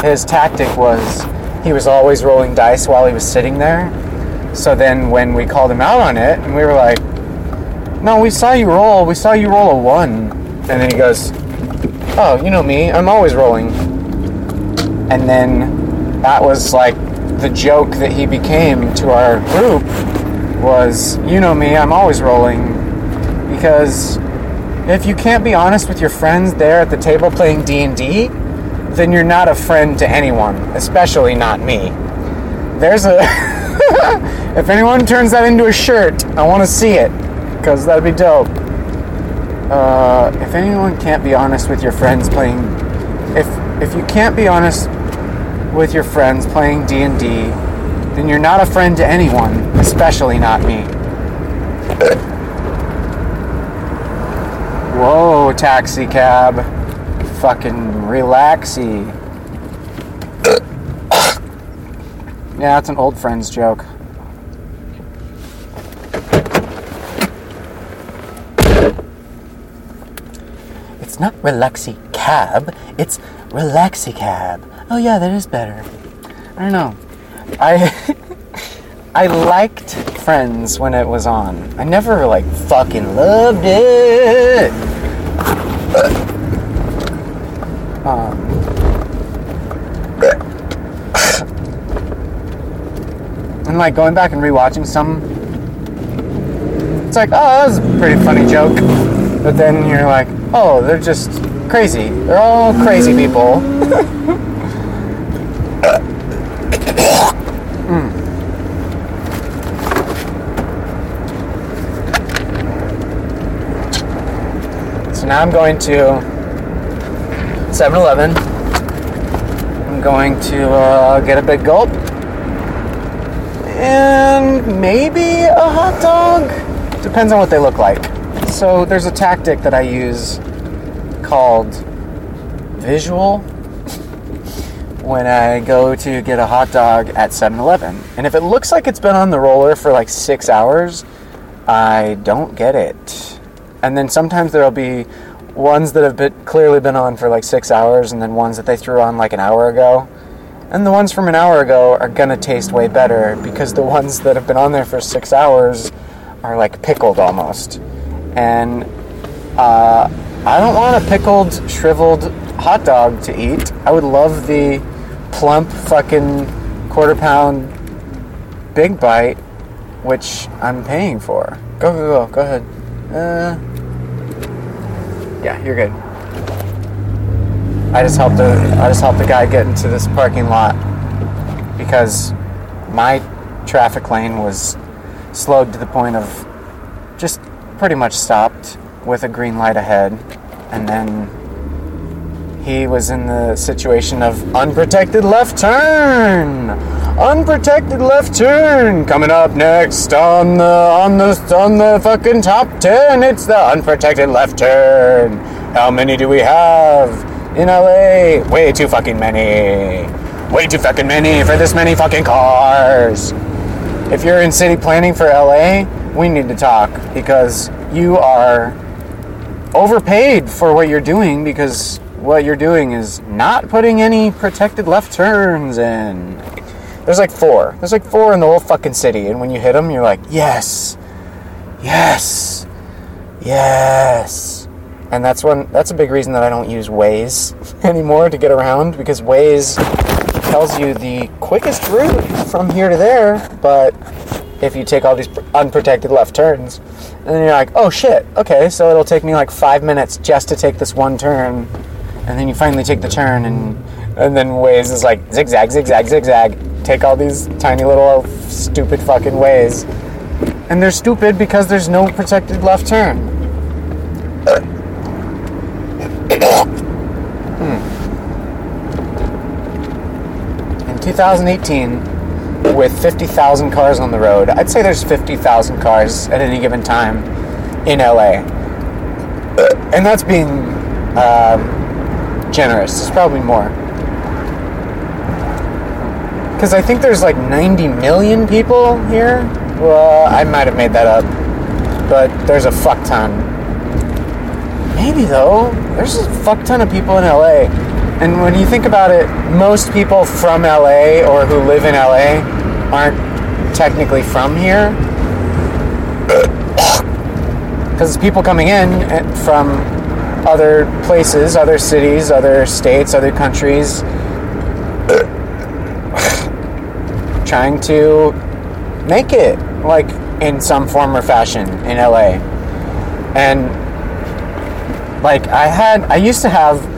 his tactic was he was always rolling dice while he was sitting there. So then when we called him out on it, and we were like, "No, we saw you roll. We saw you roll a one." And then he goes, "Oh, you know me. I'm always rolling." And then that was like the joke that he became to our group was, "You know me. I'm always rolling." Because if you can't be honest with your friends there at the table playing D&D, then you're not a friend to anyone, especially not me. There's a. if anyone turns that into a shirt, I want to see it, because that'd be dope. Uh, if anyone can't be honest with your friends playing, if if you can't be honest with your friends playing D and D, then you're not a friend to anyone, especially not me. Whoa, taxi cab fucking relaxy. yeah, it's an old friend's joke. It's not relaxy cab, it's relaxy cab. Oh yeah, that is better. I don't know. I I liked Friends when it was on. I never like fucking loved it. Um, and like going back and rewatching some, it's like, oh, that was a pretty funny joke. But then you're like, oh, they're just crazy. They're all crazy people. Mm. So now I'm going to 7 Eleven. I'm going to uh, get a big gulp. And maybe a hot dog. Depends on what they look like. So there's a tactic that I use called visual when I go to get a hot dog at 7 Eleven. And if it looks like it's been on the roller for like six hours, I don't get it. And then sometimes there'll be ones that have been, clearly been on for like six hours, and then ones that they threw on like an hour ago. And the ones from an hour ago are gonna taste way better because the ones that have been on there for six hours are like pickled almost. And uh, I don't want a pickled, shriveled hot dog to eat. I would love the plump fucking quarter pound big bite, which I'm paying for. Go, go, go. Go ahead. Uh, yeah, you're good. I just helped the I just helped the guy get into this parking lot because my traffic lane was slowed to the point of pretty much stopped with a green light ahead and then he was in the situation of unprotected left turn! Unprotected left turn! Coming up next on the on the on the fucking top 10 it's the unprotected left turn! How many do we have in LA way too fucking many! Way too fucking many for this many fucking cars! If you're in city planning for LA we need to talk because you are overpaid for what you're doing because what you're doing is not putting any protected left turns in. There's like four. There's like four in the whole fucking city, and when you hit them, you're like, yes, yes, yes. And that's one. that's a big reason that I don't use Waze anymore to get around because Waze tells you the quickest route from here to there, but if you take all these unprotected left turns, and then you're like, oh shit, okay, so it'll take me like five minutes just to take this one turn, and then you finally take the turn, and and then Waze is like zigzag, zigzag, zigzag, take all these tiny little stupid fucking ways, and they're stupid because there's no protected left turn. Hmm. In 2018, with 50,000 cars on the road, I'd say there's 50,000 cars at any given time in LA. And that's being um, generous. It's probably more. Because I think there's like 90 million people here. Well, I might have made that up. But there's a fuck ton. Maybe though. There's a fuck ton of people in LA. And when you think about it, most people from LA or who live in LA aren't technically from here. Because people coming in eh, from other places, other cities, other states, other countries, trying to make it like in some form or fashion in LA. And like I had I used to have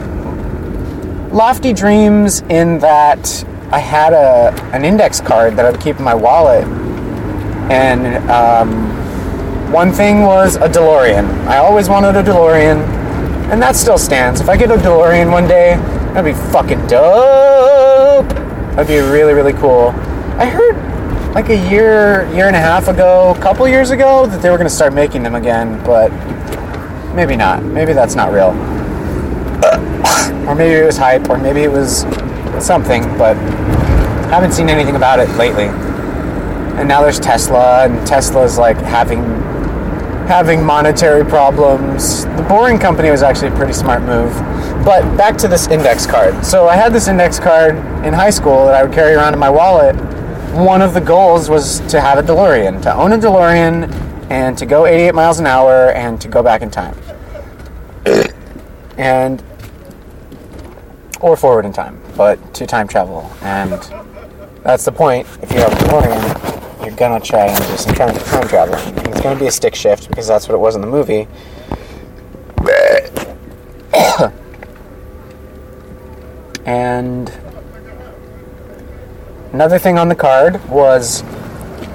lofty dreams in that I had a an index card that I would keep in my wallet, and um, one thing was a DeLorean. I always wanted a DeLorean, and that still stands. If I get a DeLorean one day, that'd be fucking dope. That'd be really really cool. I heard like a year year and a half ago, a couple years ago, that they were gonna start making them again, but maybe not. Maybe that's not real or maybe it was hype, or maybe it was something, but I haven't seen anything about it lately. And now there's Tesla, and Tesla's like having having monetary problems. The Boring Company was actually a pretty smart move. But back to this index card. So I had this index card in high school that I would carry around in my wallet. One of the goals was to have a DeLorean, to own a DeLorean, and to go 88 miles an hour and to go back in time. And or forward in time, but to time travel. And that's the point. If you have a DeLorean, you're gonna try and do some time, time travel. And it's gonna be a stick shift because that's what it was in the movie. And another thing on the card was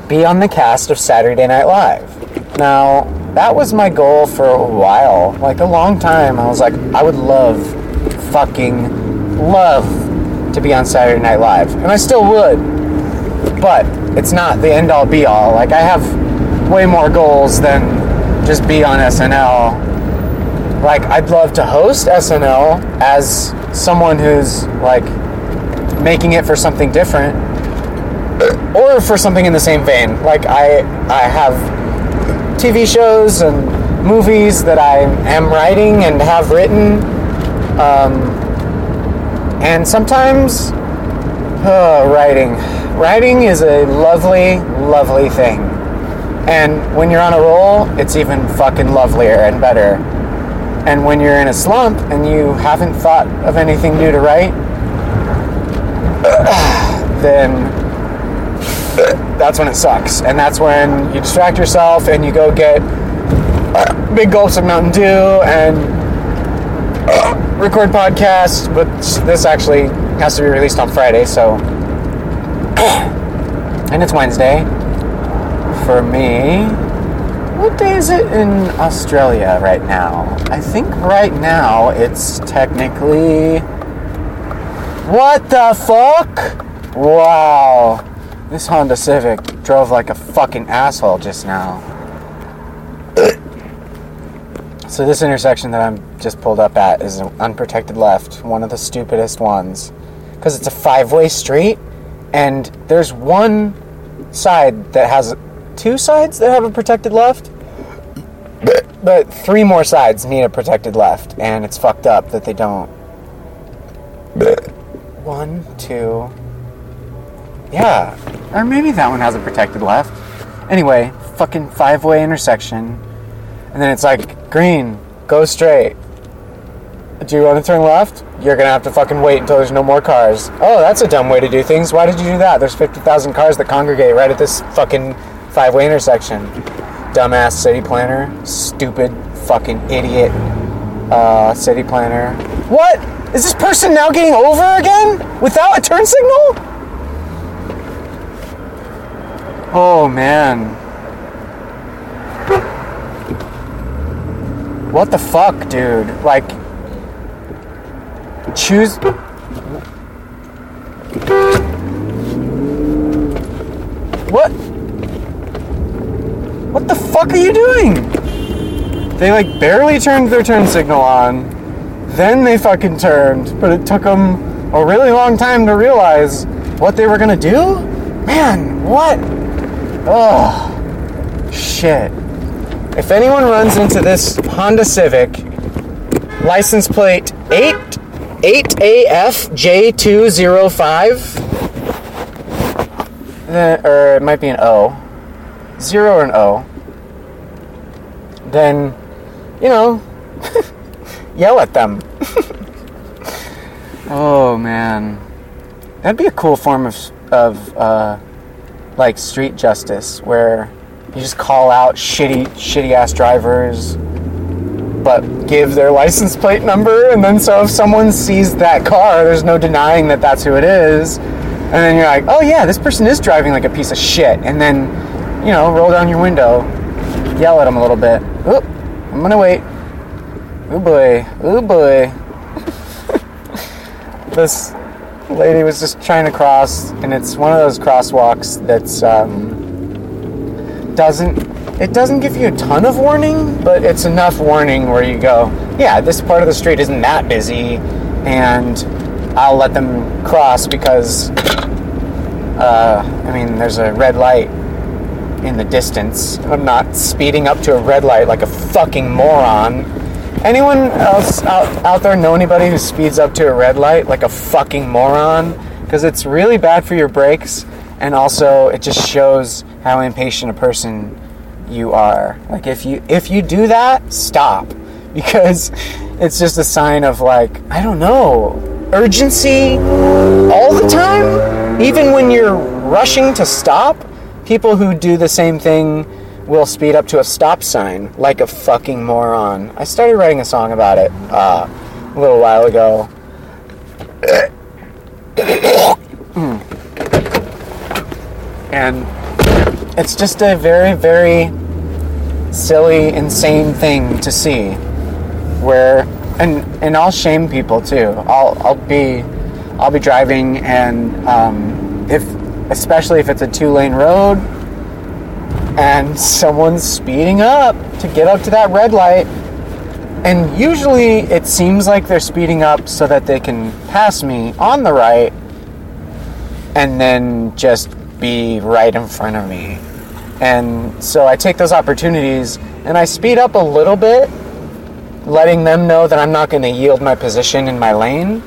be on the cast of Saturday Night Live. Now, that was my goal for a while, like a long time. I was like, I would love, fucking love to be on Saturday Night Live. And I still would. But it's not the end all be all. Like, I have way more goals than just be on SNL. Like, I'd love to host SNL as someone who's like making it for something different or for something in the same vein. Like I I have TV shows and movies that I am writing and have written. Um, and sometimes oh, writing. Writing is a lovely, lovely thing. And when you're on a roll, it's even fucking lovelier and better. And when you're in a slump and you haven't thought of anything new to write, then that's when it sucks. And that's when you distract yourself and you go get big gulps of Mountain Dew and record podcasts. But this actually has to be released on Friday, so. and it's Wednesday for me. What day is it in Australia right now? I think right now it's technically. What the fuck? Wow. This Honda Civic drove like a fucking asshole just now. So this intersection that I'm just pulled up at is an unprotected left, one of the stupidest ones. Because it's a five-way street, and there's one side that has two sides that have a protected left, but three more sides need a protected left, and it's fucked up that they don't. One, two. Yeah, or maybe that one has a protected left. Anyway, fucking five-way intersection, and then it's like green, go straight. Do you want to turn left? You're gonna have to fucking wait until there's no more cars. Oh, that's a dumb way to do things. Why did you do that? There's 50,000 cars that congregate right at this fucking five-way intersection. Dumbass city planner, stupid fucking idiot uh, city planner. What? Is this person now getting over again without a turn signal? Oh man. What the fuck, dude? Like, choose. What? What the fuck are you doing? They like barely turned their turn signal on, then they fucking turned, but it took them a really long time to realize what they were gonna do? Man, what? Oh, shit. If anyone runs into this Honda Civic, license plate 8 8AFJ205, then, or it might be an O, zero or an O, then, you know, yell at them. oh man, that'd be a cool form of of uh, like street justice where you just call out shitty shitty ass drivers but give their license plate number. And then so if someone sees that car there's no denying that that's who it is. And then you're like oh yeah this person is driving like a piece of shit. And then you know roll down your window yell at them a little bit. Oop, i'm gonna wait. Oh boy. Oh boy. This lady was just trying to cross and it's one of those crosswalks that's um, doesn't it doesn't give you a ton of warning but it's enough warning where you go yeah this part of the street isn't that busy and i'll let them cross because uh, i mean there's a red light in the distance. I'm not speeding up to a red light like a fucking moron. Anyone else out, out there know anybody who speeds up to a red light like a fucking moron? Because it's really bad for your brakes and also it just shows how impatient a person you are. Like if you if you do that stop. Because it's just a sign of like i don't know urgency all the time? Even when you're rushing to stop people who do the same thing will speed up to a stop sign like a fucking moron. I started writing a song about it uh, a little while ago And it's just a very, very silly, insane thing to see. Where and and I'll shame people too. I'll I'll be I'll be driving and um, if especially if it's a two lane road and someone's speeding up to get up to that red light and usually it seems like they're speeding up so that they can pass me on the right and then just be right in front of me. And so I take those opportunities and I speed up a little bit, letting them know that I'm not going to yield my position in my lane.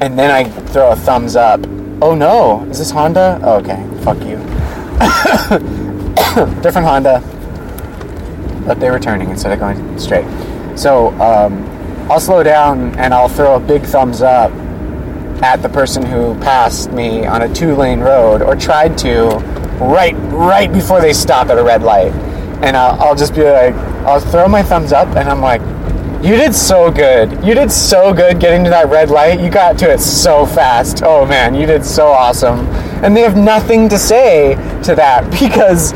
And then I throw a thumbs up. Oh no, is this Honda? Oh, okay, fuck you. Different Honda, but they were turning instead of going straight. So um, I'll slow down and I'll throw a big thumbs up at the person who passed me on a two-lane road or tried to right right before they stop at a red light. And I'll, I'll just be like i'll throw my thumbs up and i'm like you did so good. You did so good getting to that red light. You got to it so fast. Oh man you did so awesome. And they have nothing to say to that because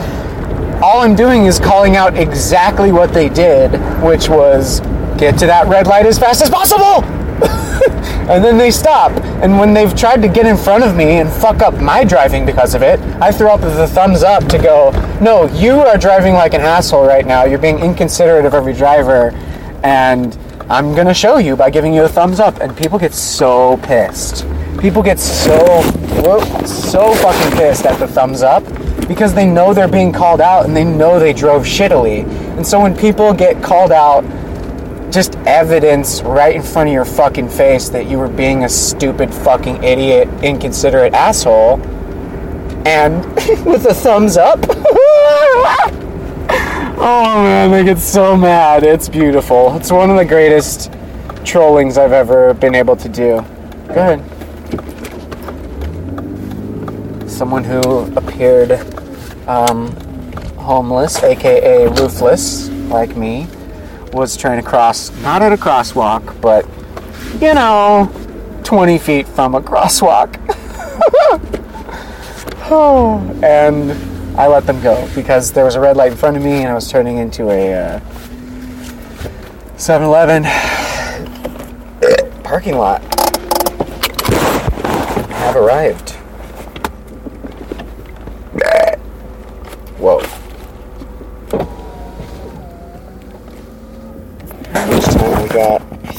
all i'm doing is calling out exactly what they did which was get to that red light as fast as possible and then they stop. And when they've tried to get in front of me and fuck up my driving because of it, I throw up the thumbs up to go, no, you are driving like an asshole right now. You're being inconsiderate of every driver. And I'm gonna show you by giving you a thumbs up. And people get so pissed. People get so, so fucking pissed at the thumbs up because they know they're being called out and they know they drove shittily. And so when people get called out just evidence right in front of your fucking face that you were being a stupid fucking idiot, inconsiderate asshole. And with a thumbs up. oh man, they get so mad. It's beautiful. It's one of the greatest trollings I've ever been able to do. Go ahead. Someone who appeared um, homeless, aka roofless, like me was trying to cross, not at a crosswalk, but, you know, 20 feet from a crosswalk. oh, and I let them go because there was a red light in front of me and I was turning into a 7 uh, Eleven parking lot. Have arrived. Whoa.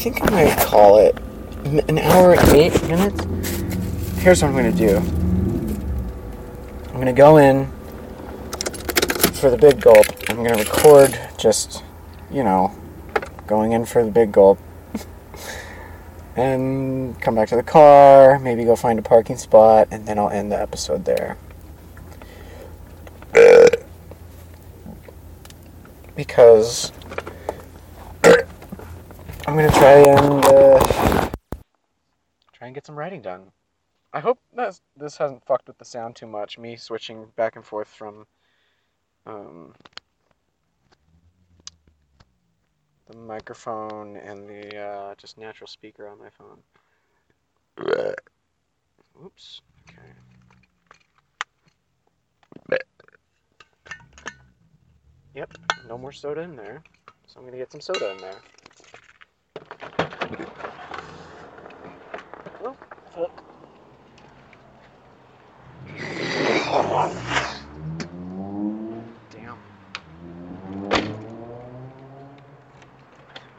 Think I might call it an hour and eight minutes. Here's what I'm going to do I'm going to go in for the big gulp. I'm going to record just, you know, going in for the big gulp. and come back to the car, maybe go find a parking spot, and then I'll end the episode there. because I'm gonna try and uh, try and get some writing done. I hope that this hasn't fucked with the sound too much. Me switching back and forth from um, the microphone and the uh, just natural speaker on my phone. Oops. Okay. Yep. No more soda in there. So I'm gonna get some soda in there.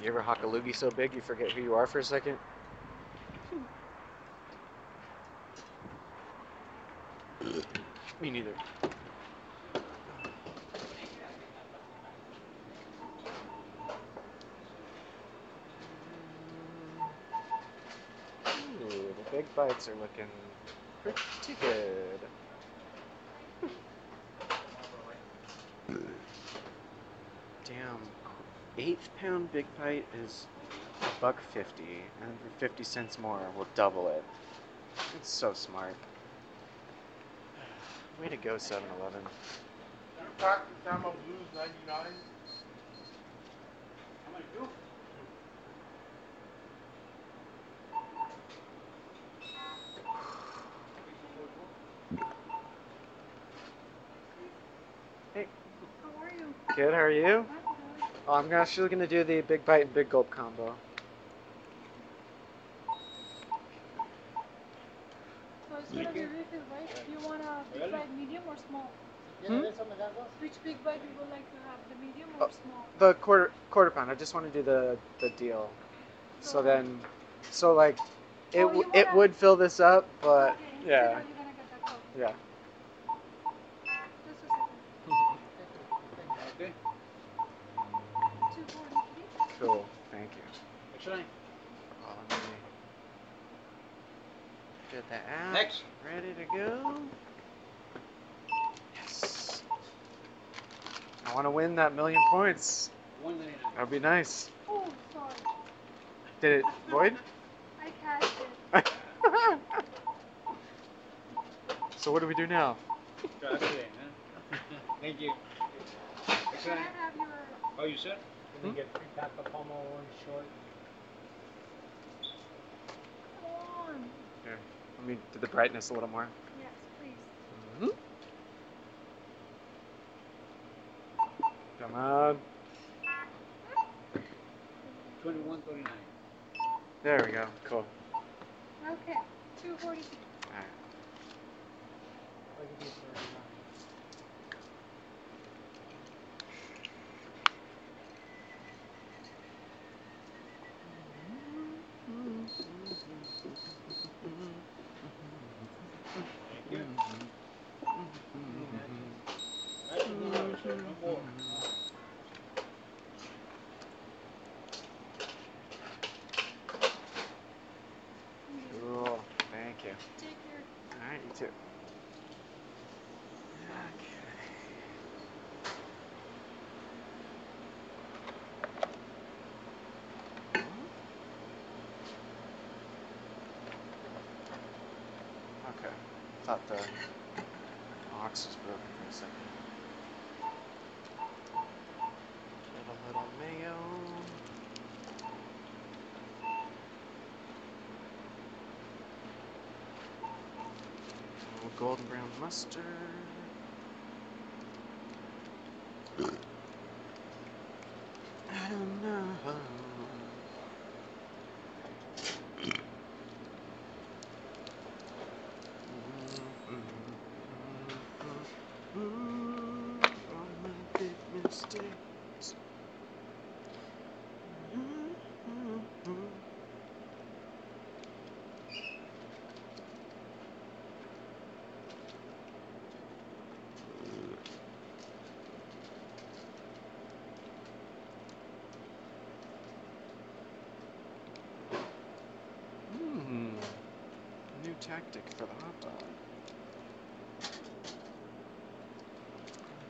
You ever hock a loogie so big you forget who you are for a second? Me neither. Ooh, the big bites are looking pretty good. Damn, eighth pound big bite is a buck fifty, and for fifty cents more, we'll double it. It's so smart. Way to go, 7-Eleven. Time of Blues 99. I'm like, Good. How are you? Oh, I'm actually gonna do the big bite and big gulp combo. So it's gonna be refill, right? Do you want a big bite medium or small? Hmm? Which big bite you would like to have, the medium Oh. or small? The quarter quarter pound. I just want to do the the deal. So then, so like, it Oh, w it would fill this up, but Okay, yeah, now you're gonna get that cup. yeah. Just a second. Okay. Two forty-three. Cool. Thank you. Excellent. Oh, let me get that out. Next. Ready to go. Yes. I want to win that million points. One ninety nine. That'd be nice. Oh, sorry. Did it void? I cashed it. so what do we do now? Thank you. Can I have your, Oh, you said? Hmm? get free pack of Pomo one short. one? Let me do the brightness a little more. Yes, please. hmm Come on. Twenty one thirty nine. There we go. Cool. Okay, two forty-three. Alright. I'll give you for nine. Thank you. That's no, sir. No more. Cool. Thank you. Take your, Alright, you too. Okay. Thought the box was broken for a second. Get a little mayo. A little golden brown mustard. I don't know. All my big mistakes. Hmm. New tactic for the hot dog.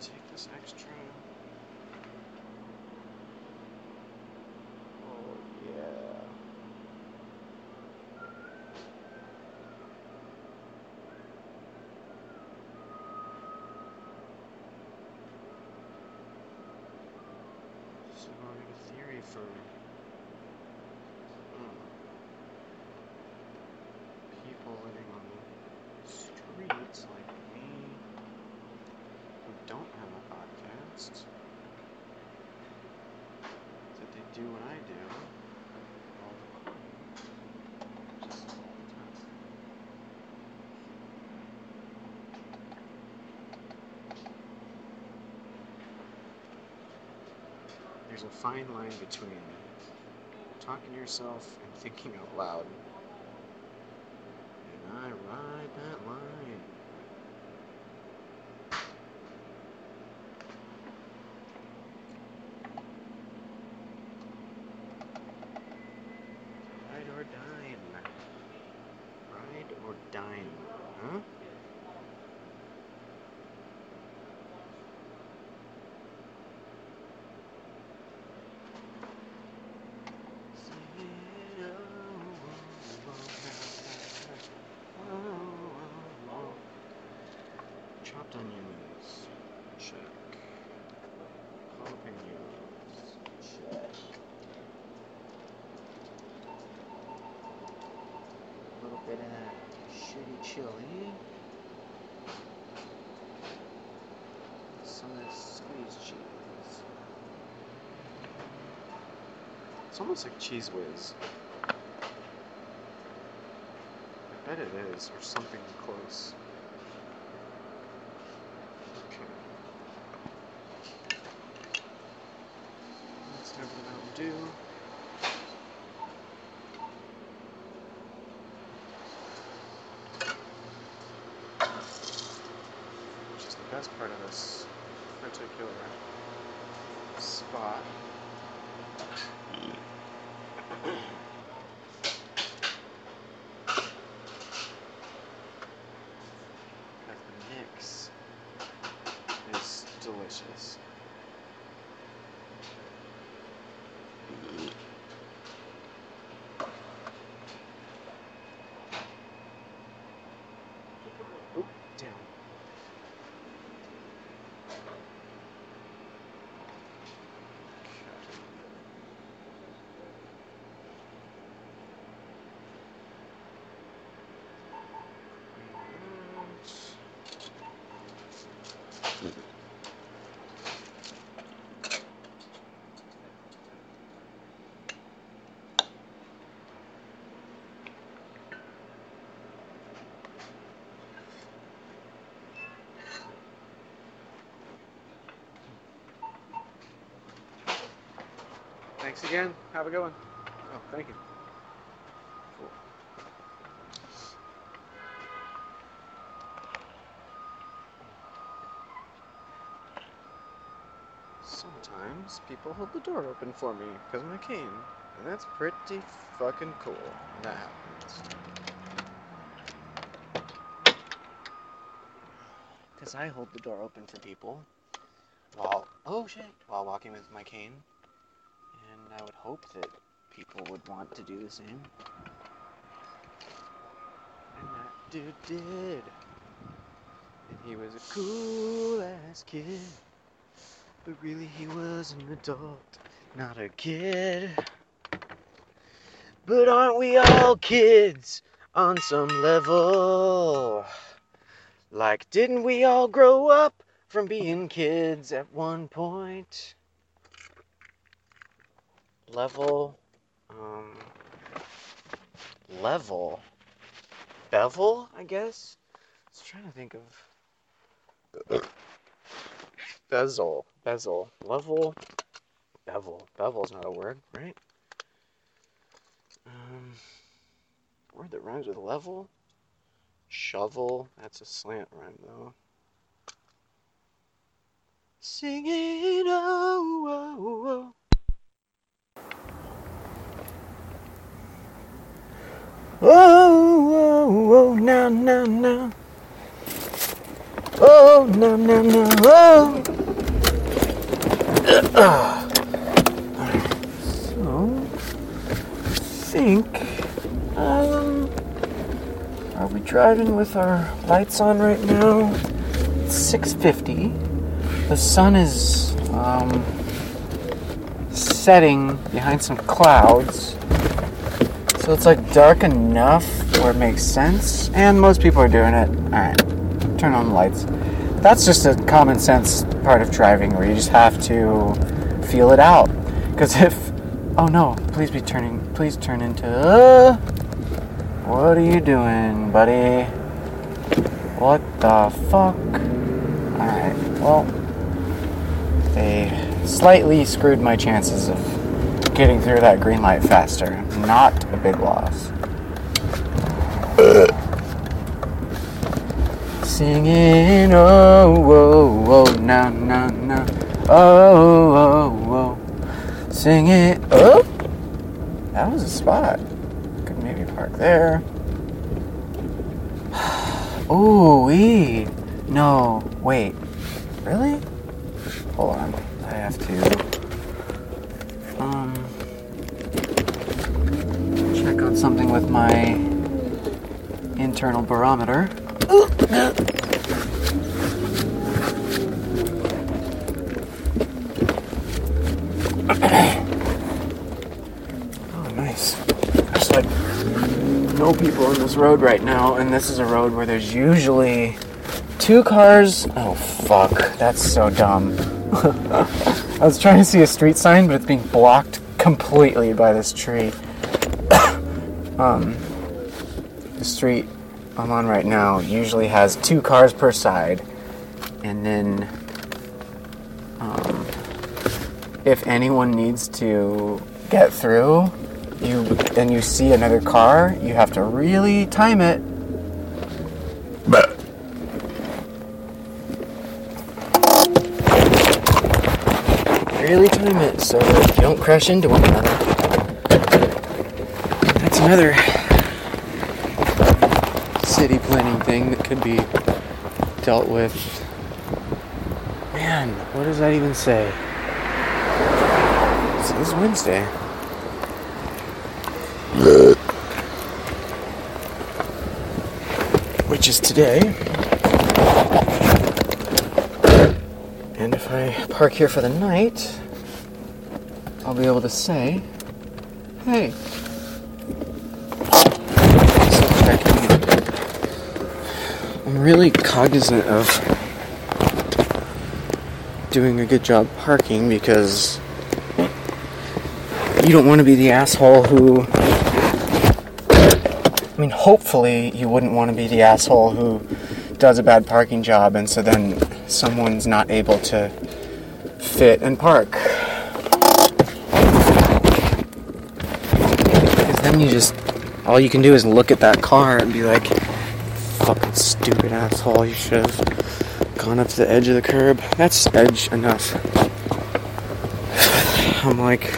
Take this extra. Oh yeah. So I have a theory for hmm, people living on the streets like me who don't have a podcast that they do what I do. There's a fine line between talking to yourself and thinking out loud. chopped onions, check. Jalapenos, check. A little bit of that shitty chili. Some of this squeeze cheese. It's almost like Cheez Whiz. I bet it is, or something close. Thanks again. Have a good one. Oh, thank you. Cool. Sometimes people hold the door open for me because of my cane, and that's pretty fucking cool. when That happens. Because I hold the door open for people while, oh shit, while walking with my cane. Hope that people would want to do the same. And that dude did. And he was a cool ass kid. But really, he was an adult, not a kid. But aren't we all kids on some level? Like, didn't we all grow up from being kids at one point? Level um level? Bevel? I guess? I was trying to think of bezel bezel level bevel. Bevel's not a word right? Um word that rhymes with level? Shovel. That's a slant rhyme though. Singing oh, oh, oh. Oh, oh, oh, now, now, now. Oh, now, now, now, oh. Ah. So, I think, um, are we driving with our lights on right now? It's 650. The sun is, um, setting behind some clouds. So it's like dark enough where it makes sense, and most people are doing it. Alright, turn on the lights. That's just a common sense part of driving where you just have to feel it out. Because if. Oh no, please be turning. Please turn into. Uh, what are you doing, buddy? What the fuck? Alright, well. They slightly screwed my chances of getting through that green light faster. Not a big loss. Singing, oh, oh, oh, now, now, now, oh, oh, oh, sing it, oh, that was a spot. Could maybe park there. Ooh, wee. No, wait, really? Hold on, I have to. Something with my internal barometer. Oh, nice. There's like no people on this road right now, and this is a road where there's usually two cars. Oh, fuck. That's so dumb. I was trying to see a street sign, but it's being blocked completely by this tree. Um, the street I'm on right now usually has two cars per side, and then um, if anyone needs to get through, you and you see another car, you have to really time it. Bah. Really time it so you don't crash into one another. Another city planning thing that could be dealt with. Man, what does that even say? It's, it's Wednesday. Which is today. And if I park here for the night, I'll be able to say, hey. So checking. I'm really cognizant of doing a good job parking because you don't want to be the asshole who. I mean, hopefully, you wouldn't want to be the asshole who does a bad parking job and so then someone's not able to fit and park. Because then you just. All you can do is look at that car and be like, stupid asshole, you should have gone up to the edge of the curb. That's edge enough. I'm like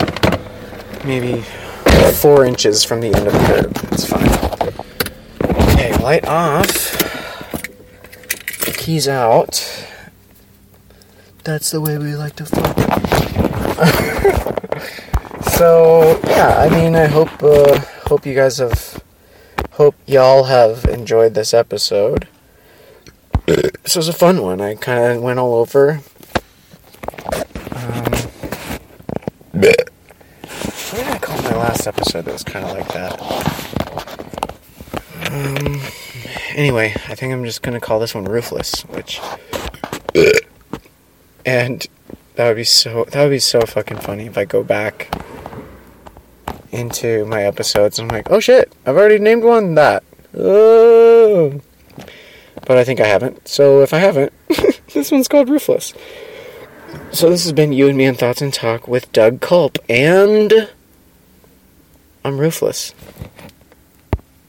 maybe four inches from the end of the curb. It's fine. Okay, light off. Keys out. That's the way we like to fuck. so yeah, I mean, I hope uh, hope you guys have hope y'all have enjoyed this episode. This was a fun one. I kind of went all over. Um, what did I call my last episode that was kind of like that? Um, anyway, I think I'm just gonna call this one Roofless, which. And that would be so that would be so fucking funny if I go back into my episodes and I'm like, oh shit, I've already named one that. Oh. But I think I haven't. So if I haven't, this one's called Roofless. So this has been you and me on Thoughts and Talk with Doug Culp, and I'm Roofless.